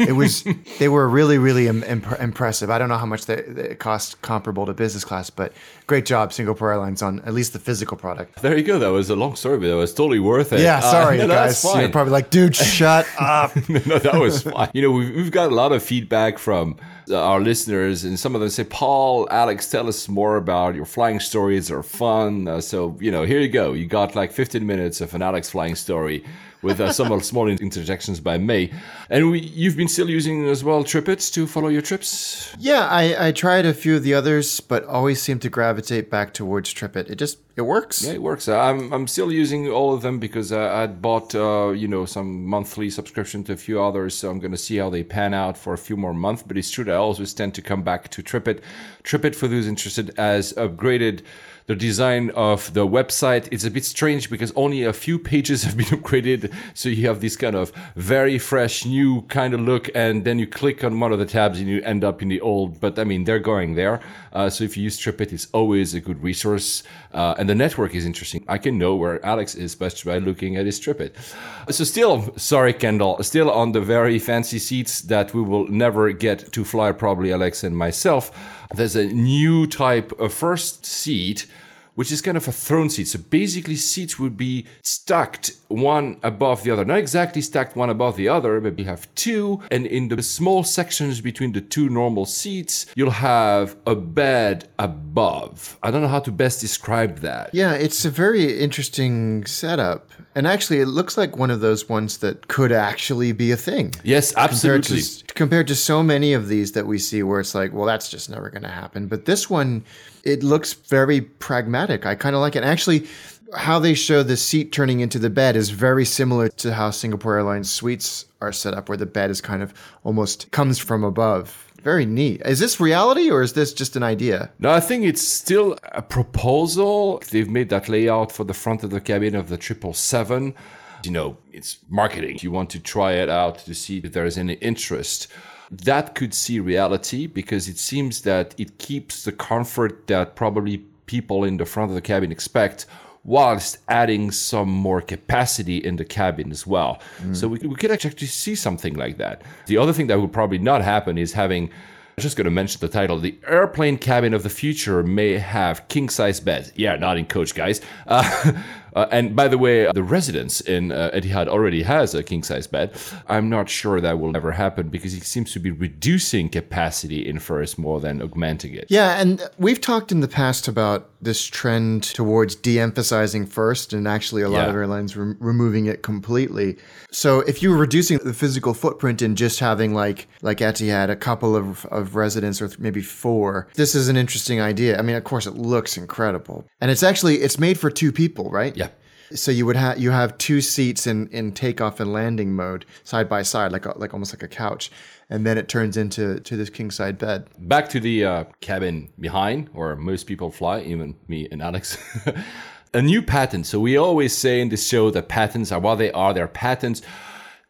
it was they were really really Im- imp- impressive. I don't know how much they, they cost comparable to business class, but great job Singapore Airlines on at least the physical product. there you go. That was a long story, but that was totally worth it. Yeah, Uh, sorry no, guys. You're probably like, dude, shut up. no, that was fine. You know, we've, we've got a lot of feedback from uh, our listeners, and some of them say, Paul, Alex, tell us more about your flying stories. They're fun. Uh, so, you know, here you go. You got like 15 minutes of an Alex flying story with uh, some small interjections by me. And we, you've been still using as well TripIt to follow your trips? Yeah, I, I tried a few of the others, but always seem to gravitate back towards TripIt. It just it works. Yeah, it works. Uh, I'm I'm still using all of them because I I'd bought uh, you know some monthly subscription to a few others, so I'm going to see how they pan out for a few more months. But it's true that I always tend to come back to TripIt. TripIt for those interested has upgraded the design of the website. It's a bit strange because only a few pages have been upgraded, so you have this kind of very fresh new kind of look, and then you click on one of the tabs and you end up in the old. But I mean, they're going there. Uh, so if you use TripIt, it's always a good resource. Uh, and the network is interesting. I can know where Alex is just by looking at his TripIt. So still, sorry, Kendall, still on the very fancy seats that we will never get to fly, probably Alex and myself. There's a new type of first seat which is kind of a throne seat. So basically, seats would be stacked one above the other. Not exactly stacked one above the other, but you have two. And in the small sections between the two normal seats, you'll have a bed above. I don't know how to best describe that. Yeah, it's a very interesting setup. And actually, it looks like one of those ones that could actually be a thing. Yes, Compared absolutely. to, compared to so many of these that we see where it's like, well, that's just never going to happen. But this one, it looks very pragmatic. I kind of like it. Actually, how they show the seat turning into the bed is very similar to how Singapore Airlines suites are set up, where the bed is kind of almost comes from above. Very neat. Is this reality or is this just an idea? No, I think it's still a proposal. They've made that layout for the front of the cabin of the 777. You know, it's marketing. You want to try it out to see if there is any interest. That could see reality because it seems that it keeps the comfort that probably people in the front of the cabin expect whilst adding some more capacity in the cabin as well. Mm. So we, we could actually see something like that. The other thing that would probably not happen is having I'm just going to mention the title. The airplane cabin of the future may have king size beds. Yeah, not in coach, guys. Uh, uh, and by the way, the residence in uh, Etihad already has a king size bed. I'm not sure that will ever happen because he seems to be reducing capacity in first more than augmenting it. Yeah, and we've talked in the past about this trend towards de emphasizing first and actually a lot yeah. of airlines re- removing it completely. So if you're reducing the physical footprint and just having like like Etihad a couple of, of residents or maybe four, this is an interesting idea. I mean, of course, it looks incredible, and it's actually it's made for two people, right? Yeah. So you would have you have two seats in in takeoff and landing mode side by side, like a, like almost like a couch, and then it turns into to this king side bed. Back to the uh, cabin behind, where most people fly, even me and Alex. a new patent. So we always say in this show that patents are what they are. They're patents.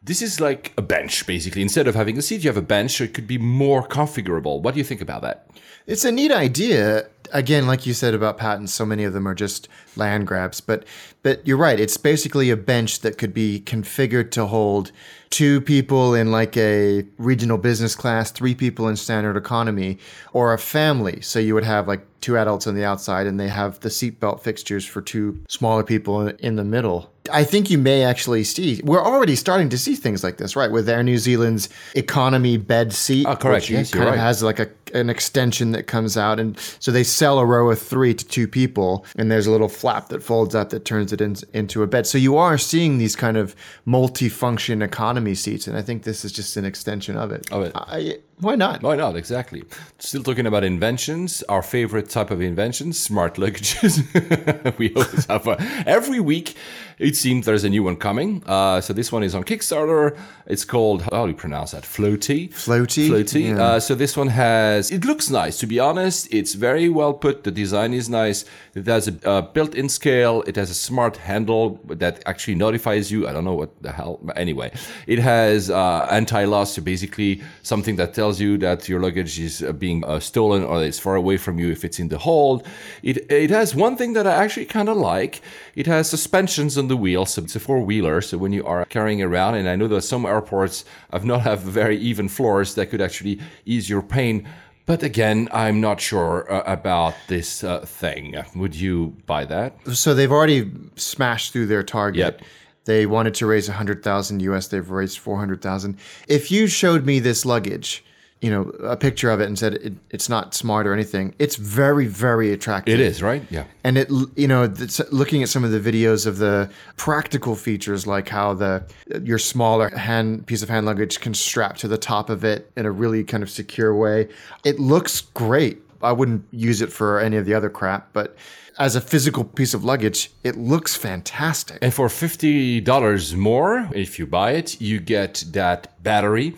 This is like a bench, basically. Instead of having a seat, you have a bench. So it could be more configurable. What do you think about that? It's a neat idea. Again, like you said about patents, so many of them are just land grabs. But but you're right. It's basically a bench that could be configured to hold two people in like a regional business class, three people in standard economy, or a family. So you would have like two adults on the outside and they have the seatbelt fixtures for two smaller people in the middle. I think you may actually see, we're already starting to see things like this, right? With Air New Zealand's economy bed seat. Oh, correct. Yes, kind of has like a, an extension that comes out. And so they sell a row of three to two people, and there's a little flap that folds up that turns it in, into a bed. So you are seeing these kind of multi-function economy seats. And I think this is just an extension of it. Of it. I, why not? Why not? Exactly. Still talking about inventions. Our favorite type of inventions, smart luggages. we always have a, every week. It seems there's a new one coming. Uh, so this one is on Kickstarter. It's called how do you pronounce that? Floaty. Floaty. Floaty. Yeah. Uh, so this one has. It looks nice. To be honest, it's very well put. The design is nice. It has a, built-in scale. It has a smart handle that actually notifies you. I don't know what the hell. But anyway, it has uh, anti-loss. So basically, something that tells you that your luggage is uh, being uh, stolen or it's far away from you if it's in the hold. It it has one thing that I actually kind of like. It has suspensions on the wheel, so it's a four wheeler. So when you are carrying around, and I know that some airports have not have very even floors that could actually ease your pain. But again, I'm not sure uh, about this uh, thing. Would you buy that? So they've already smashed through their target. Yep. They wanted to raise 100,000 US, they've raised 400,000. If you showed me this luggage you know a picture of it and said it, it's not smart or anything. It's very very attractive. It is right? Yeah. And it you know looking at some of the videos of the practical features like how the your smaller hand piece of hand luggage can strap to the top of it in a really kind of secure way it looks great. I wouldn't use it for any of the other crap but as a physical piece of luggage, it looks fantastic. And for $50 more, if you buy it, you get that battery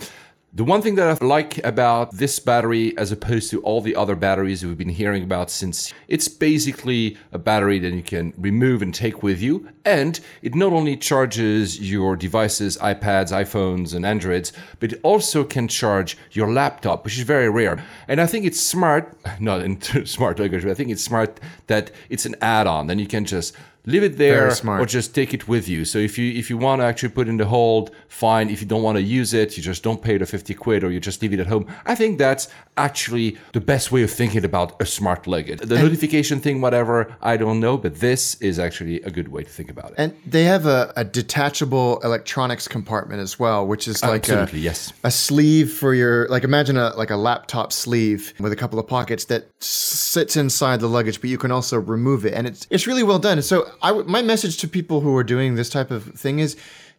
the one thing that I like about this battery as opposed to all the other batteries we've been hearing about since it's basically a battery that you can remove and take with you and it not only charges your devices, iPads, iPhones and Androids, but it also can charge your laptop, which is very rare. And I think it's smart, not in smart language, but I think it's smart that it's an add-on. Then you can just leave it there or just take it with you. So if you if you want to actually put in the hold, fine. If you don't want to use it, you just don't pay the 50 quid or you just leave it at home. I think that's actually the best way of thinking about a smart luggage. The and notification thing, whatever, I don't know, but this is actually a good way to think about it. And they have a, a detachable electronics compartment as well, which is like Absolutely, a, yes. a sleeve for your like imagine a like a laptop sleeve with a couple of pockets that sits inside the luggage, but you can also remove it, and it's it's really well done. So my message to people who are doing this type of thing is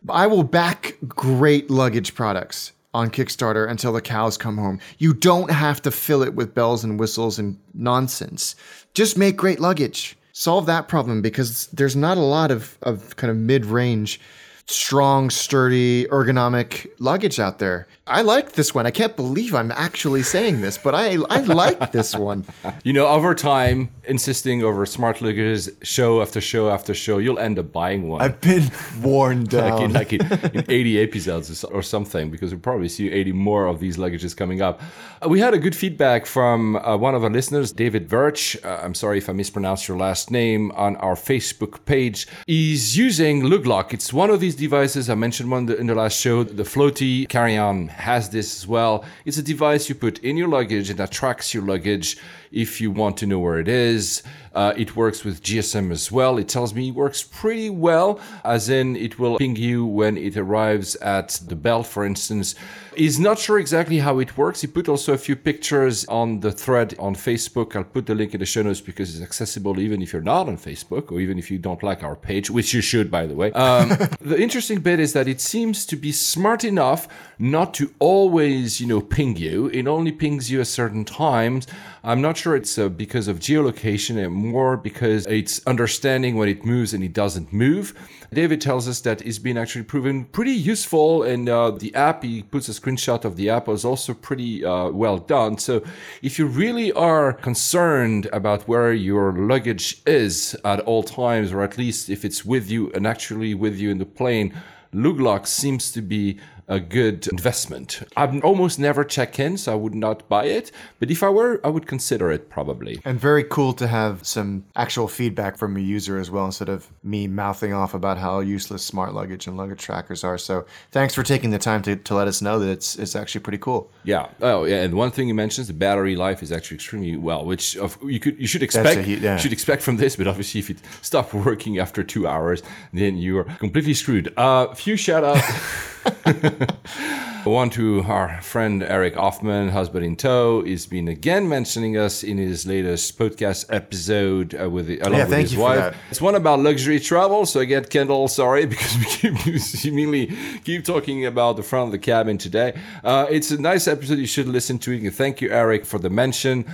I will back great luggage products on Kickstarter until the cows come home. You don't have to fill it with bells and whistles and nonsense. Just make great luggage. Solve that problem because there's not a lot of, of kind of mid range strong, sturdy, ergonomic luggage out there. I like this one. I can't believe I'm actually saying this, but I I like this one. You know, over time, insisting over smart luggages, show after show after show, you'll end up buying one. I've been worn like in, down. like in, in 80 episodes or something, because we'll probably see 80 more of these luggages coming up. Uh, we had a good feedback from uh, one of our listeners, David Verch. Uh, I'm sorry if I mispronounced your last name on our Facebook page. He's using LugLoc. It's one of these devices. I mentioned one in the last show. The floaty carry-on has this as well. It's a device you put in your luggage and that tracks your luggage if you want to know where it is. Uh, it works with GSM as well. It tells me it works pretty well, as in it will ping you when it arrives at the belt, for instance. He's not sure exactly how it works. He put also a few pictures on the thread on Facebook. I'll put the link in the show notes because it's accessible even if you're not on Facebook or even if you don't like our page, which you should, by the way. Um, the interesting bit is that it seems to be smart enough not to always, you know, ping you. It only pings you at certain times. I'm not sure it's uh, because of geolocation and more because it's understanding when it moves and it doesn't move. David tells us that it's been actually proven pretty useful, and uh, the app, he puts a screenshot of the app, was also pretty uh, well done. So, if you really are concerned about where your luggage is at all times, or at least if it's with you and actually with you in the plane, LugLoc seems to be a good investment. I've almost never check in, so I would not buy it. But if I were, I would consider it probably. And very cool to have some actual feedback from a user as well, instead of me mouthing off about how useless smart luggage and luggage trackers are. So thanks for taking the time to, to let us know that it's it's actually pretty cool. Yeah. Oh, yeah. And one thing he mentions, the battery life is actually extremely well, which of, you could you should expect a yeah. should expect from this. But obviously, if it stopped working after two hours, then you are completely screwed. Uh, few shout outs. One to our friend Eric Hoffman, husband in tow, He's been again mentioning us in his latest podcast episode uh, with the, along Yeah, with his wife. It's one about luxury travel. So again, Kendall, sorry because we keep seemingly keep talking about the front of the cabin today. Uh, it's a nice episode. You should listen to it. Thank you, Eric, for the mention.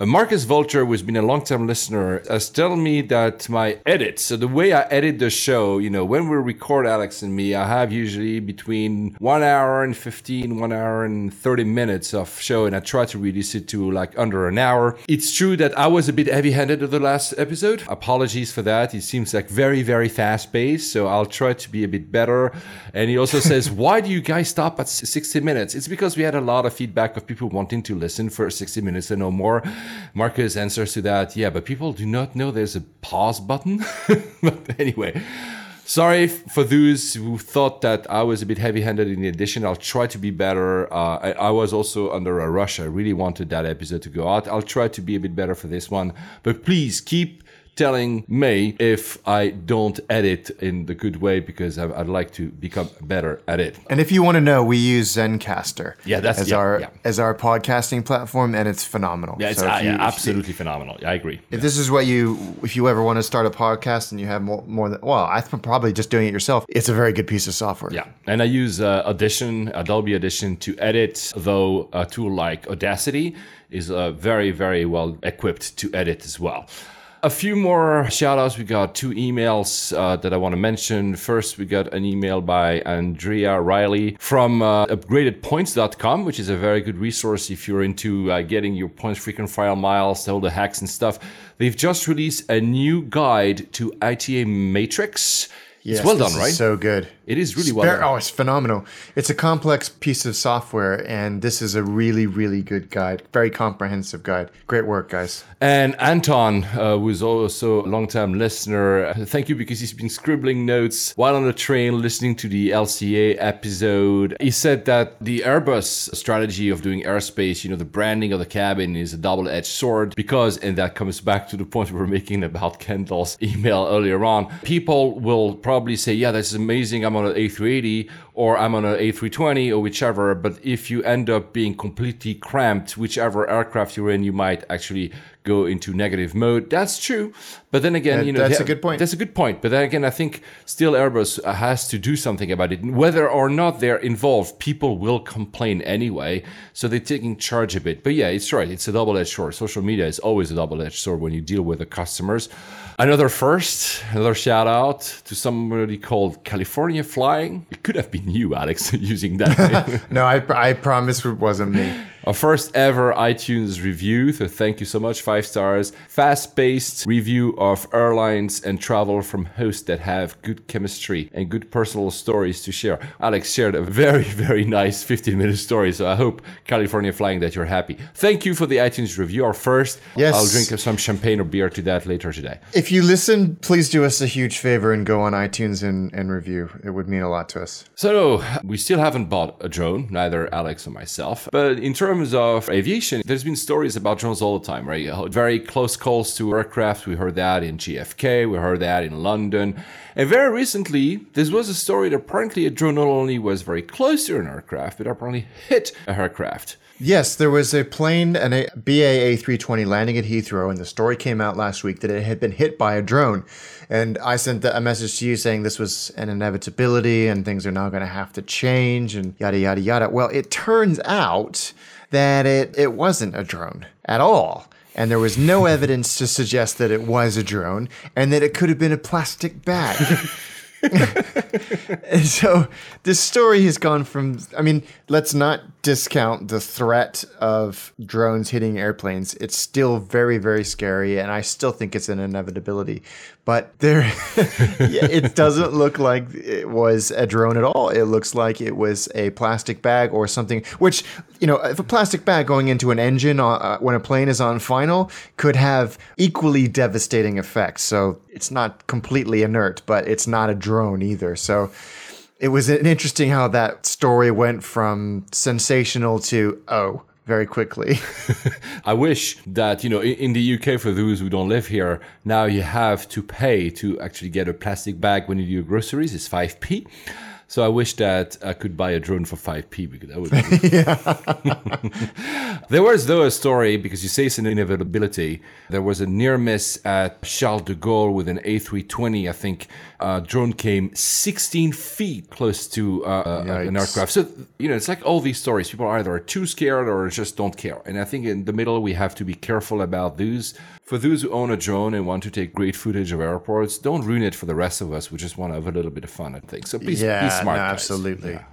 Uh, Marcus Vulture, who's been a long-time listener, has told me that my edits, so the way I edit the show, you know, when we record Alex and me, I have usually between one hour and 15, one hour and 30 minutes of show, and I try to reduce it to like under an hour. It's true that I was a bit heavy-handed in the last episode. Apologies for that. It seems like very, very fast-paced, so I'll try to be a bit better. And he also says, why do you guys stop at 60 minutes? It's because we had a lot of feedback of people wanting to listen for 60 minutes and no more. Marcus answers to that, yeah, but people do not know there's a pause button. but anyway, sorry for those who thought that I was a bit heavy handed in the edition. I'll try to be better. Uh, I, I was also under a rush. I really wanted that episode to go out. I'll try to be a bit better for this one. But please keep telling me if I don't edit in the good way because I, I'd like to become better at it. And if you want to know, we use Zencastr. Yeah, that's- as yeah, our yeah. as our podcasting platform, and it's phenomenal. Yeah, it's So uh, you- yeah, absolutely phenomenal. I agree. If this is what you, if you ever want to start a podcast and you have more, more than, well, I think probably just doing it yourself. It's a very good piece of software. Yeah, and I use uh, Audition, Adobe Audition to edit, though a tool like Audacity is uh, very, very well equipped to edit as well. A few more shout outs. We got two emails uh, that I want to mention. First, we got an email by Andrea Riley from uh, upgradedpoints.com, which is a very good resource if you're into uh, getting your points frequent file miles, all the hacks and stuff. They've just released a new guide to ITA Matrix. Yes, it's well done, right? So good. It is really well done. oh, it's phenomenal. It's a complex piece of software, and this is a really, really good guide. Very comprehensive guide. Great work, guys. And Anton, uh, who's also a long-time listener, thank you because he's been scribbling notes while on the train listening to the LCA episode. He said that the Airbus strategy of doing airspace, you know, the branding of the cabin is a double-edged sword because, and that comes back to the point we were making about Kendall's email earlier on, people will probably say, yeah, this is amazing. I'm on an A380 or I'm on an A320 or whichever. But if you end up being completely cramped, whichever aircraft you're in, you might actually go into negative mode. That's true. But then again, you know, that's they- a good point. That's a good point. But then again, I think still Airbus has to do something about it. Whether or not they're involved, people will complain anyway. So they're taking charge of it. But yeah, it's right. It's a double-edged sword. Social media is always a double-edged sword when you deal with the customers. Another first, another shout out to somebody called California Flying. It could have been you, Alex, using that. No, I, I promise it wasn't me. Our first ever iTunes review. So thank you so much. Five stars. Fast paced review of airlines and travel from hosts that have good chemistry and good personal stories to share. Alex shared a very, very nice 15 minute story. So I hope California Flying that you're happy. Thank you for the iTunes review. Our first. Yes. I'll drink some champagne or beer to that later today. If you listen, please do us a huge favor and go on iTunes and, and review. It would mean a lot to us. So we still haven't bought a drone, neither Alex or myself. But in terms of aviation, there's been stories about drones all the time, right? Very close calls to aircraft. We heard that in JFK. We heard that in London. And very recently, this was a story that apparently a drone not only was very close to an aircraft, but apparently hit a aircraft. Yes, there was a plane, an a BA A320 landing at Heathrow, and the story came out last week that it had been hit by a drone. And I sent a message to you saying this was an inevitability and things are now going to have to change and yada, yada, yada. Well, it turns out that it, it wasn't a drone at all. And there was no evidence to suggest that it was a drone and that it could have been a plastic bag. And so this story has gone from I mean, let's not discount the threat of drones hitting airplanes. It's still very, very scary, and I still think it's an inevitability. But there it doesn't look like it was a drone at all. It looks like it was a plastic bag or something, which, you know, if a plastic bag going into an engine uh, when a plane is on final could have equally devastating effects. So it's not completely inert, but it's not a drone either. So it was interesting how that story went from sensational to oh very quickly. I wish that, you know, in, the UK, for those who don't live here, now you have to pay to actually get a plastic bag when you do your groceries. It's 5p. So I wish that I could buy a drone for 5p because that would be. there was, though, a story because you say it's an inevitability. There was a near miss at Charles de Gaulle with an A320. I think a drone came 16 feet close to uh, uh, an aircraft. So, you know, it's like all these stories. People either are too scared or just don't care. And I think in the middle, we have to be careful about those. For those who own a drone and want to take great footage of airports, don't ruin it for the rest of us. We just want to have a little bit of fun, I think. So please be Yeah, smart. no, absolutely. Yeah.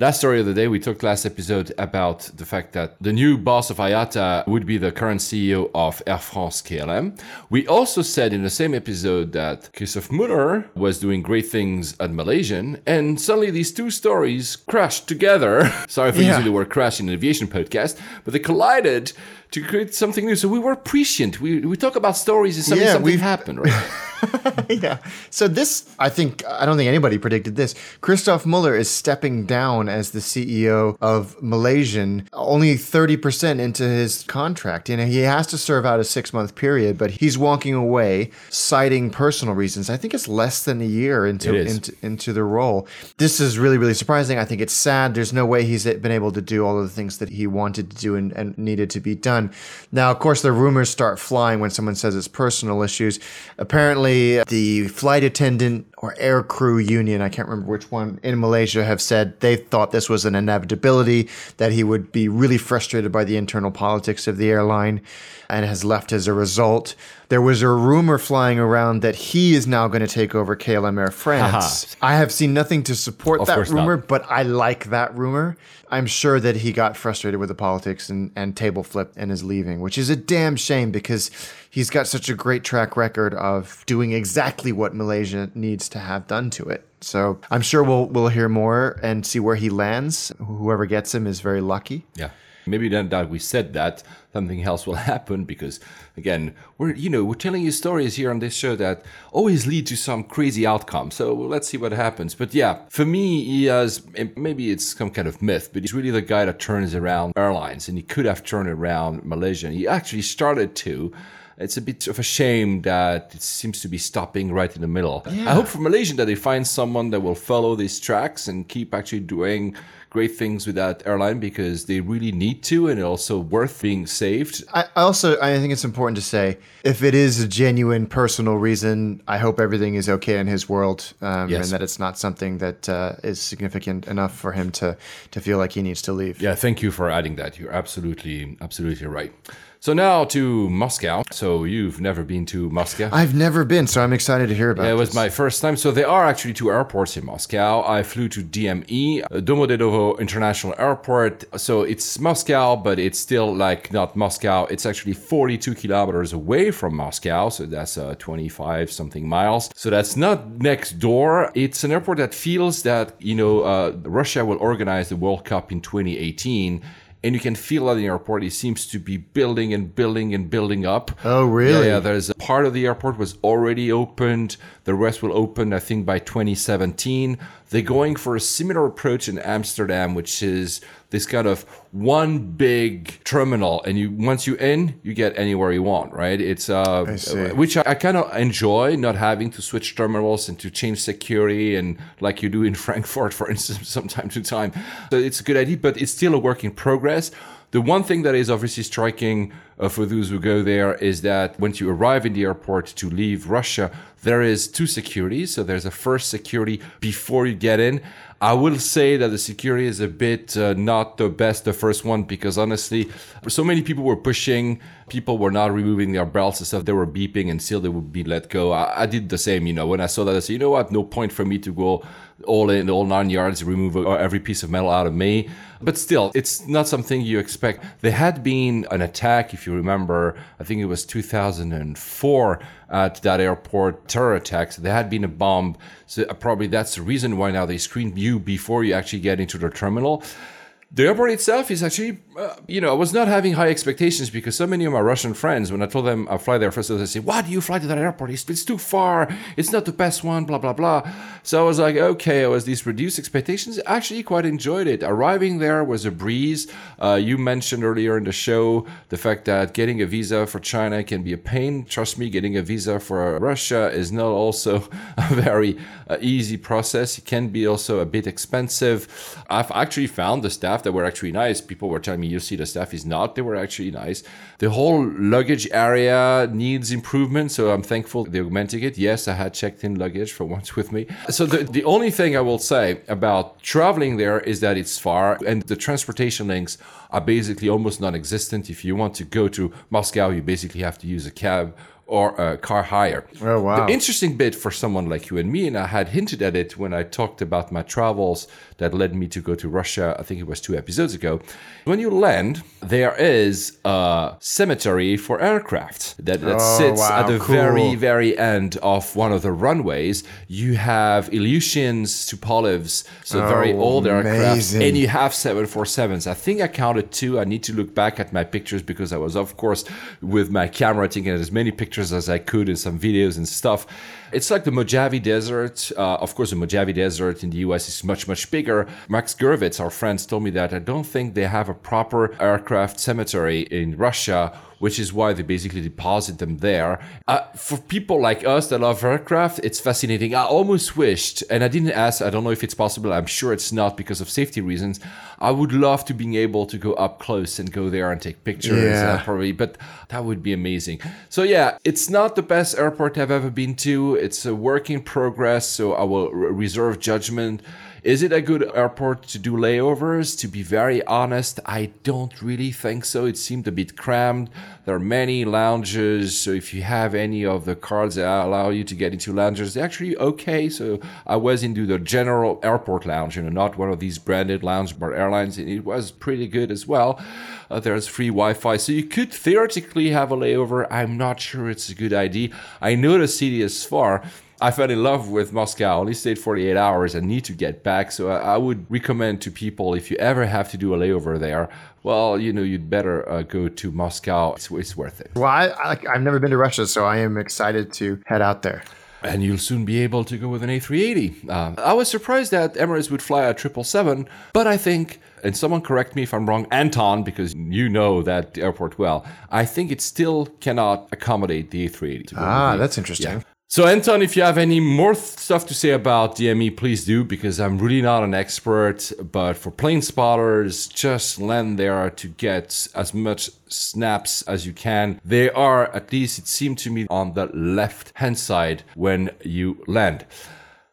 Last story of the day, we talked last episode about the fact that the new boss of IATA would be the current CEO of Air France KLM. We also said in the same episode that Christoph Muller was doing great things at Malaysian, and suddenly these two stories crashed together. Sorry for Yeah. using the word crash in an aviation podcast, but they collided to create something new. So we were prescient. We, we talk about stories and suddenly Yeah, something happened, right? yeah. So this, I think, I don't think anybody predicted this. Christoph Muller is stepping down as the CEO of Malaysian, only 30% into his contract. You know, he has to serve out a six month period, but he's walking away, citing personal reasons. I think it's less than a year into, into, into the role. This is really, really surprising. I think it's sad. There's no way he's been able to do all of the things that he wanted to do and, and needed to be done. Now, of course, the rumors start flying when someone says it's personal issues. Apparently, the flight attendant or air crew union, I can't remember which one, in Malaysia have said they thought this was an inevitability, that he would be really frustrated by the internal politics of the airline and has left as a result. There was a rumor flying around that he is now going to take over KLM Air France. I have seen nothing to support that course not. rumor, but I like that rumor. I'm sure that he got frustrated with the politics and, and table flipped and is leaving, which is a damn shame because he's got such a great track record of doing exactly what Malaysia needs to have done to it. So I'm sure we'll we'll hear more and see where he lands. Whoever gets him is very lucky. Yeah. Maybe then that we said that something else will happen because again we're you know we're telling you stories here on this show that always lead to some crazy outcome. So let's see what happens. But yeah, for me he has maybe it's some kind of myth, but he's really the guy that turns around airlines and he could have turned around Malaysia. He actually started to. It's a bit of a shame that it seems to be stopping right in the middle. I hope for Malaysia that they find someone that will follow these tracks and keep actually doing great things with that airline because they really need to and also worth being saved. I also I think it's important to say if it is a genuine personal reason, I hope everything is okay in his world, um, Yes. and that it's not something that uh, is significant enough for him to to feel like he needs to leave. Yeah, thank you for adding that. You're absolutely, absolutely right. So now to Moscow. So you've never been to Moscow? I've never been, so I'm excited to hear about Yeah, it was this. my first time. So there are actually two airports in Moscow. I flew to DME, uh, Domodedovo International Airport. So it's Moscow, but it's still like not Moscow. It's actually 42 kilometers away from Moscow. So that's uh, 25 something miles. So that's not next door. It's an airport that feels that, you know, uh, Russia will organize the World Cup in 2018. And you can feel that in the airport. It seems to be building and building and building up. Oh, really? Yeah, yeah, there's a part of the airport was already opened. The rest will open, I think, by 2017. They're going for a similar approach in Amsterdam, which is this kind of one big terminal, and you once you in, you get anywhere you want, right? It's uh, see. which I, I kind of enjoy, not having to switch terminals and to change security, and like you do in Frankfurt, for instance, from time to time. So it's a good idea, but it's still a work in progress. The one thing that is obviously striking uh, for those who go there is that once you arrive in the airport to leave Russia, there is two securities. So there's a first security before you get in. I will say that the security is a bit uh, not the best, the first one, because honestly, so many people were pushing, people were not removing their belts and stuff. They were beeping and still they would be let go. I, I did the same, you know, when I saw that, I said, you know what, no point for me to go all in, all nine yards, remove every piece of metal out of me. But still, it's not something you expect. There had been an attack, if you remember, I think it was 2004 at that airport, terror attacks. There had been a bomb. So uh, probably that's the reason why now they screen you before you actually get into the terminal. The airport itself is actually, uh, you know, I was not having high expectations because so many of my Russian friends, when I told them I fly there first, they say, "Why do you fly to that airport? It's, it's too far. It's not the best one." Blah blah blah. So I was like, okay, I was these reduced expectations. Actually, quite enjoyed it. Arriving there was a breeze. Uh, you mentioned earlier in the show the fact that getting a visa for China can be a pain. Trust me, getting a visa for Russia is not also a very uh, easy process. It can be also a bit expensive. I've actually found the staff that were actually nice. People were telling me, you see, the staff is not. They were actually nice. The whole luggage area needs improvement, so I'm thankful they're augmenting it. Yes, I had checked in luggage for once with me. So the, the only thing I will say about traveling there is that it's far and the transportation links are basically almost non-existent. If you want to go to Moscow, you basically have to use a cab or a car hire. Oh, wow. The interesting bit for someone like you and me, and I had hinted at it when I talked about my travels that led me to go to Russia, I think it was two episodes ago. When you land, there is a cemetery for aircraft that, that Oh, sits wow, at the cool. very, very end of one of the runways. You have Ilyushin's Tupolev's, so very Oh, old aircraft, amazing. and you have 747s. I think I counted two. I need to look back at my pictures because I was, of course, with my camera taking as many pictures as I could and some videos and stuff. It's like the Mojave Desert. Uh, of course, the Mojave Desert in the US is much, much bigger. Max Gervitz, our friends, told me that I don't think they have a proper aircraft cemetery in Russia which is why they basically deposit them there. Uh, for people like us that love aircraft, it's fascinating. I almost wished, and I didn't ask, I don't know if it's possible, I'm sure it's not because of safety reasons. I would love to being able to go up close and go there and take pictures, Yeah. uh, probably, but that would be amazing. So, yeah, it's not the best airport I've ever been to. It's a work in progress, so I will reserve judgment. Is it a good airport to do layovers? To be very honest, I don't really think so. It seemed a bit crammed. There are many lounges, so if you have any of the cards that allow you to get into lounges, they're actually okay. So I was into the general airport lounge, you know, not one of these branded lounge bar airlines, and it was pretty good as well. Uh, there's free Wi-Fi, so you could theoretically have a layover. I'm not sure it's a good idea. I know the city is far. I fell in love with Moscow. I only stayed 48 hours and need to get back. So I, would recommend to people if you ever have to do a layover there, well, you know, you'd better uh, go to Moscow. It's, it's worth it. Well, I, I, I've never been to Russia, so I am excited to head out there. And you'll soon be able to go with an A380. Uh, I was surprised that Emirates would fly a 777, but I think, and someone correct me if I'm wrong, Anton, because you know that airport well, I think it still cannot accommodate the A380. Ah, that's interesting. So, Anton, if you have any more th- stuff to say about DME, please do, because I'm really not an expert. But for plane spotters, just land there to get as much snaps as you can. They are, at least it seemed to me, on the left hand side when you land.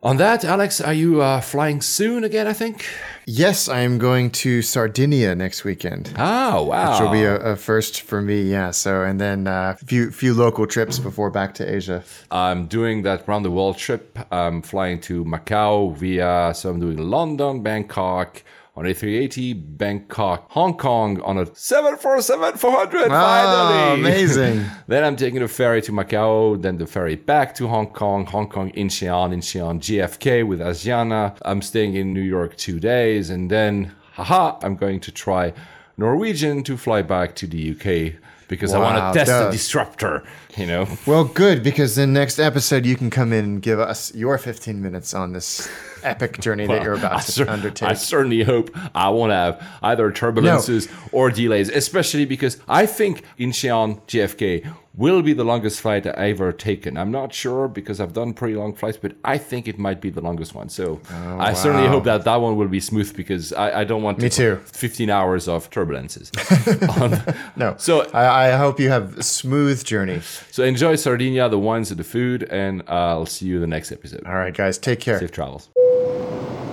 On that, Alex, are you uh, flying soon again? I think. Yes, I am going to Sardinia next weekend. Oh wow! Which will be a, a first for me. Yeah. So and then a uh, few few local trips before back to Asia. I'm doing that round the world trip. I'm flying to Macau via. So I'm doing London, Bangkok on A380 Bangkok, Hong Kong on a 747 400. Ah, finally, amazing. then I'm taking a ferry to Macau, then the ferry back to Hong Kong, Hong Kong Incheon, Incheon JFK with Asiana. I'm staying in New York two days, and then, haha, I'm going to try Norwegian to fly back to the UK because wow, I want to test the disruptor, you know. Well, good because in next episode you can come in and give us your 15 minutes on this epic journey well, that you're about I to cer- undertake. I certainly hope I won't have either turbulences no. or delays, especially because I think Incheon JFK will be the longest flight I've ever taken. I'm not sure because I've done pretty long flights, but I think it might be the longest one. So oh, I wow. certainly hope that that one will be smooth because I, I don't want me too 15 hours of turbulences. no, so I, I, hope you have a smooth journey. So enjoy Sardinia, the wines and the food, and I'll see you in the next episode. All right, guys, take care. Safe travels.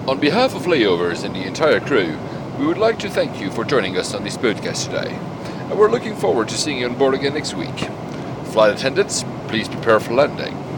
On behalf of Layovers and the entire crew, we would like to thank you for joining us on this podcast today, and we're looking forward to seeing you on board again next week. Flight attendants, please prepare for landing.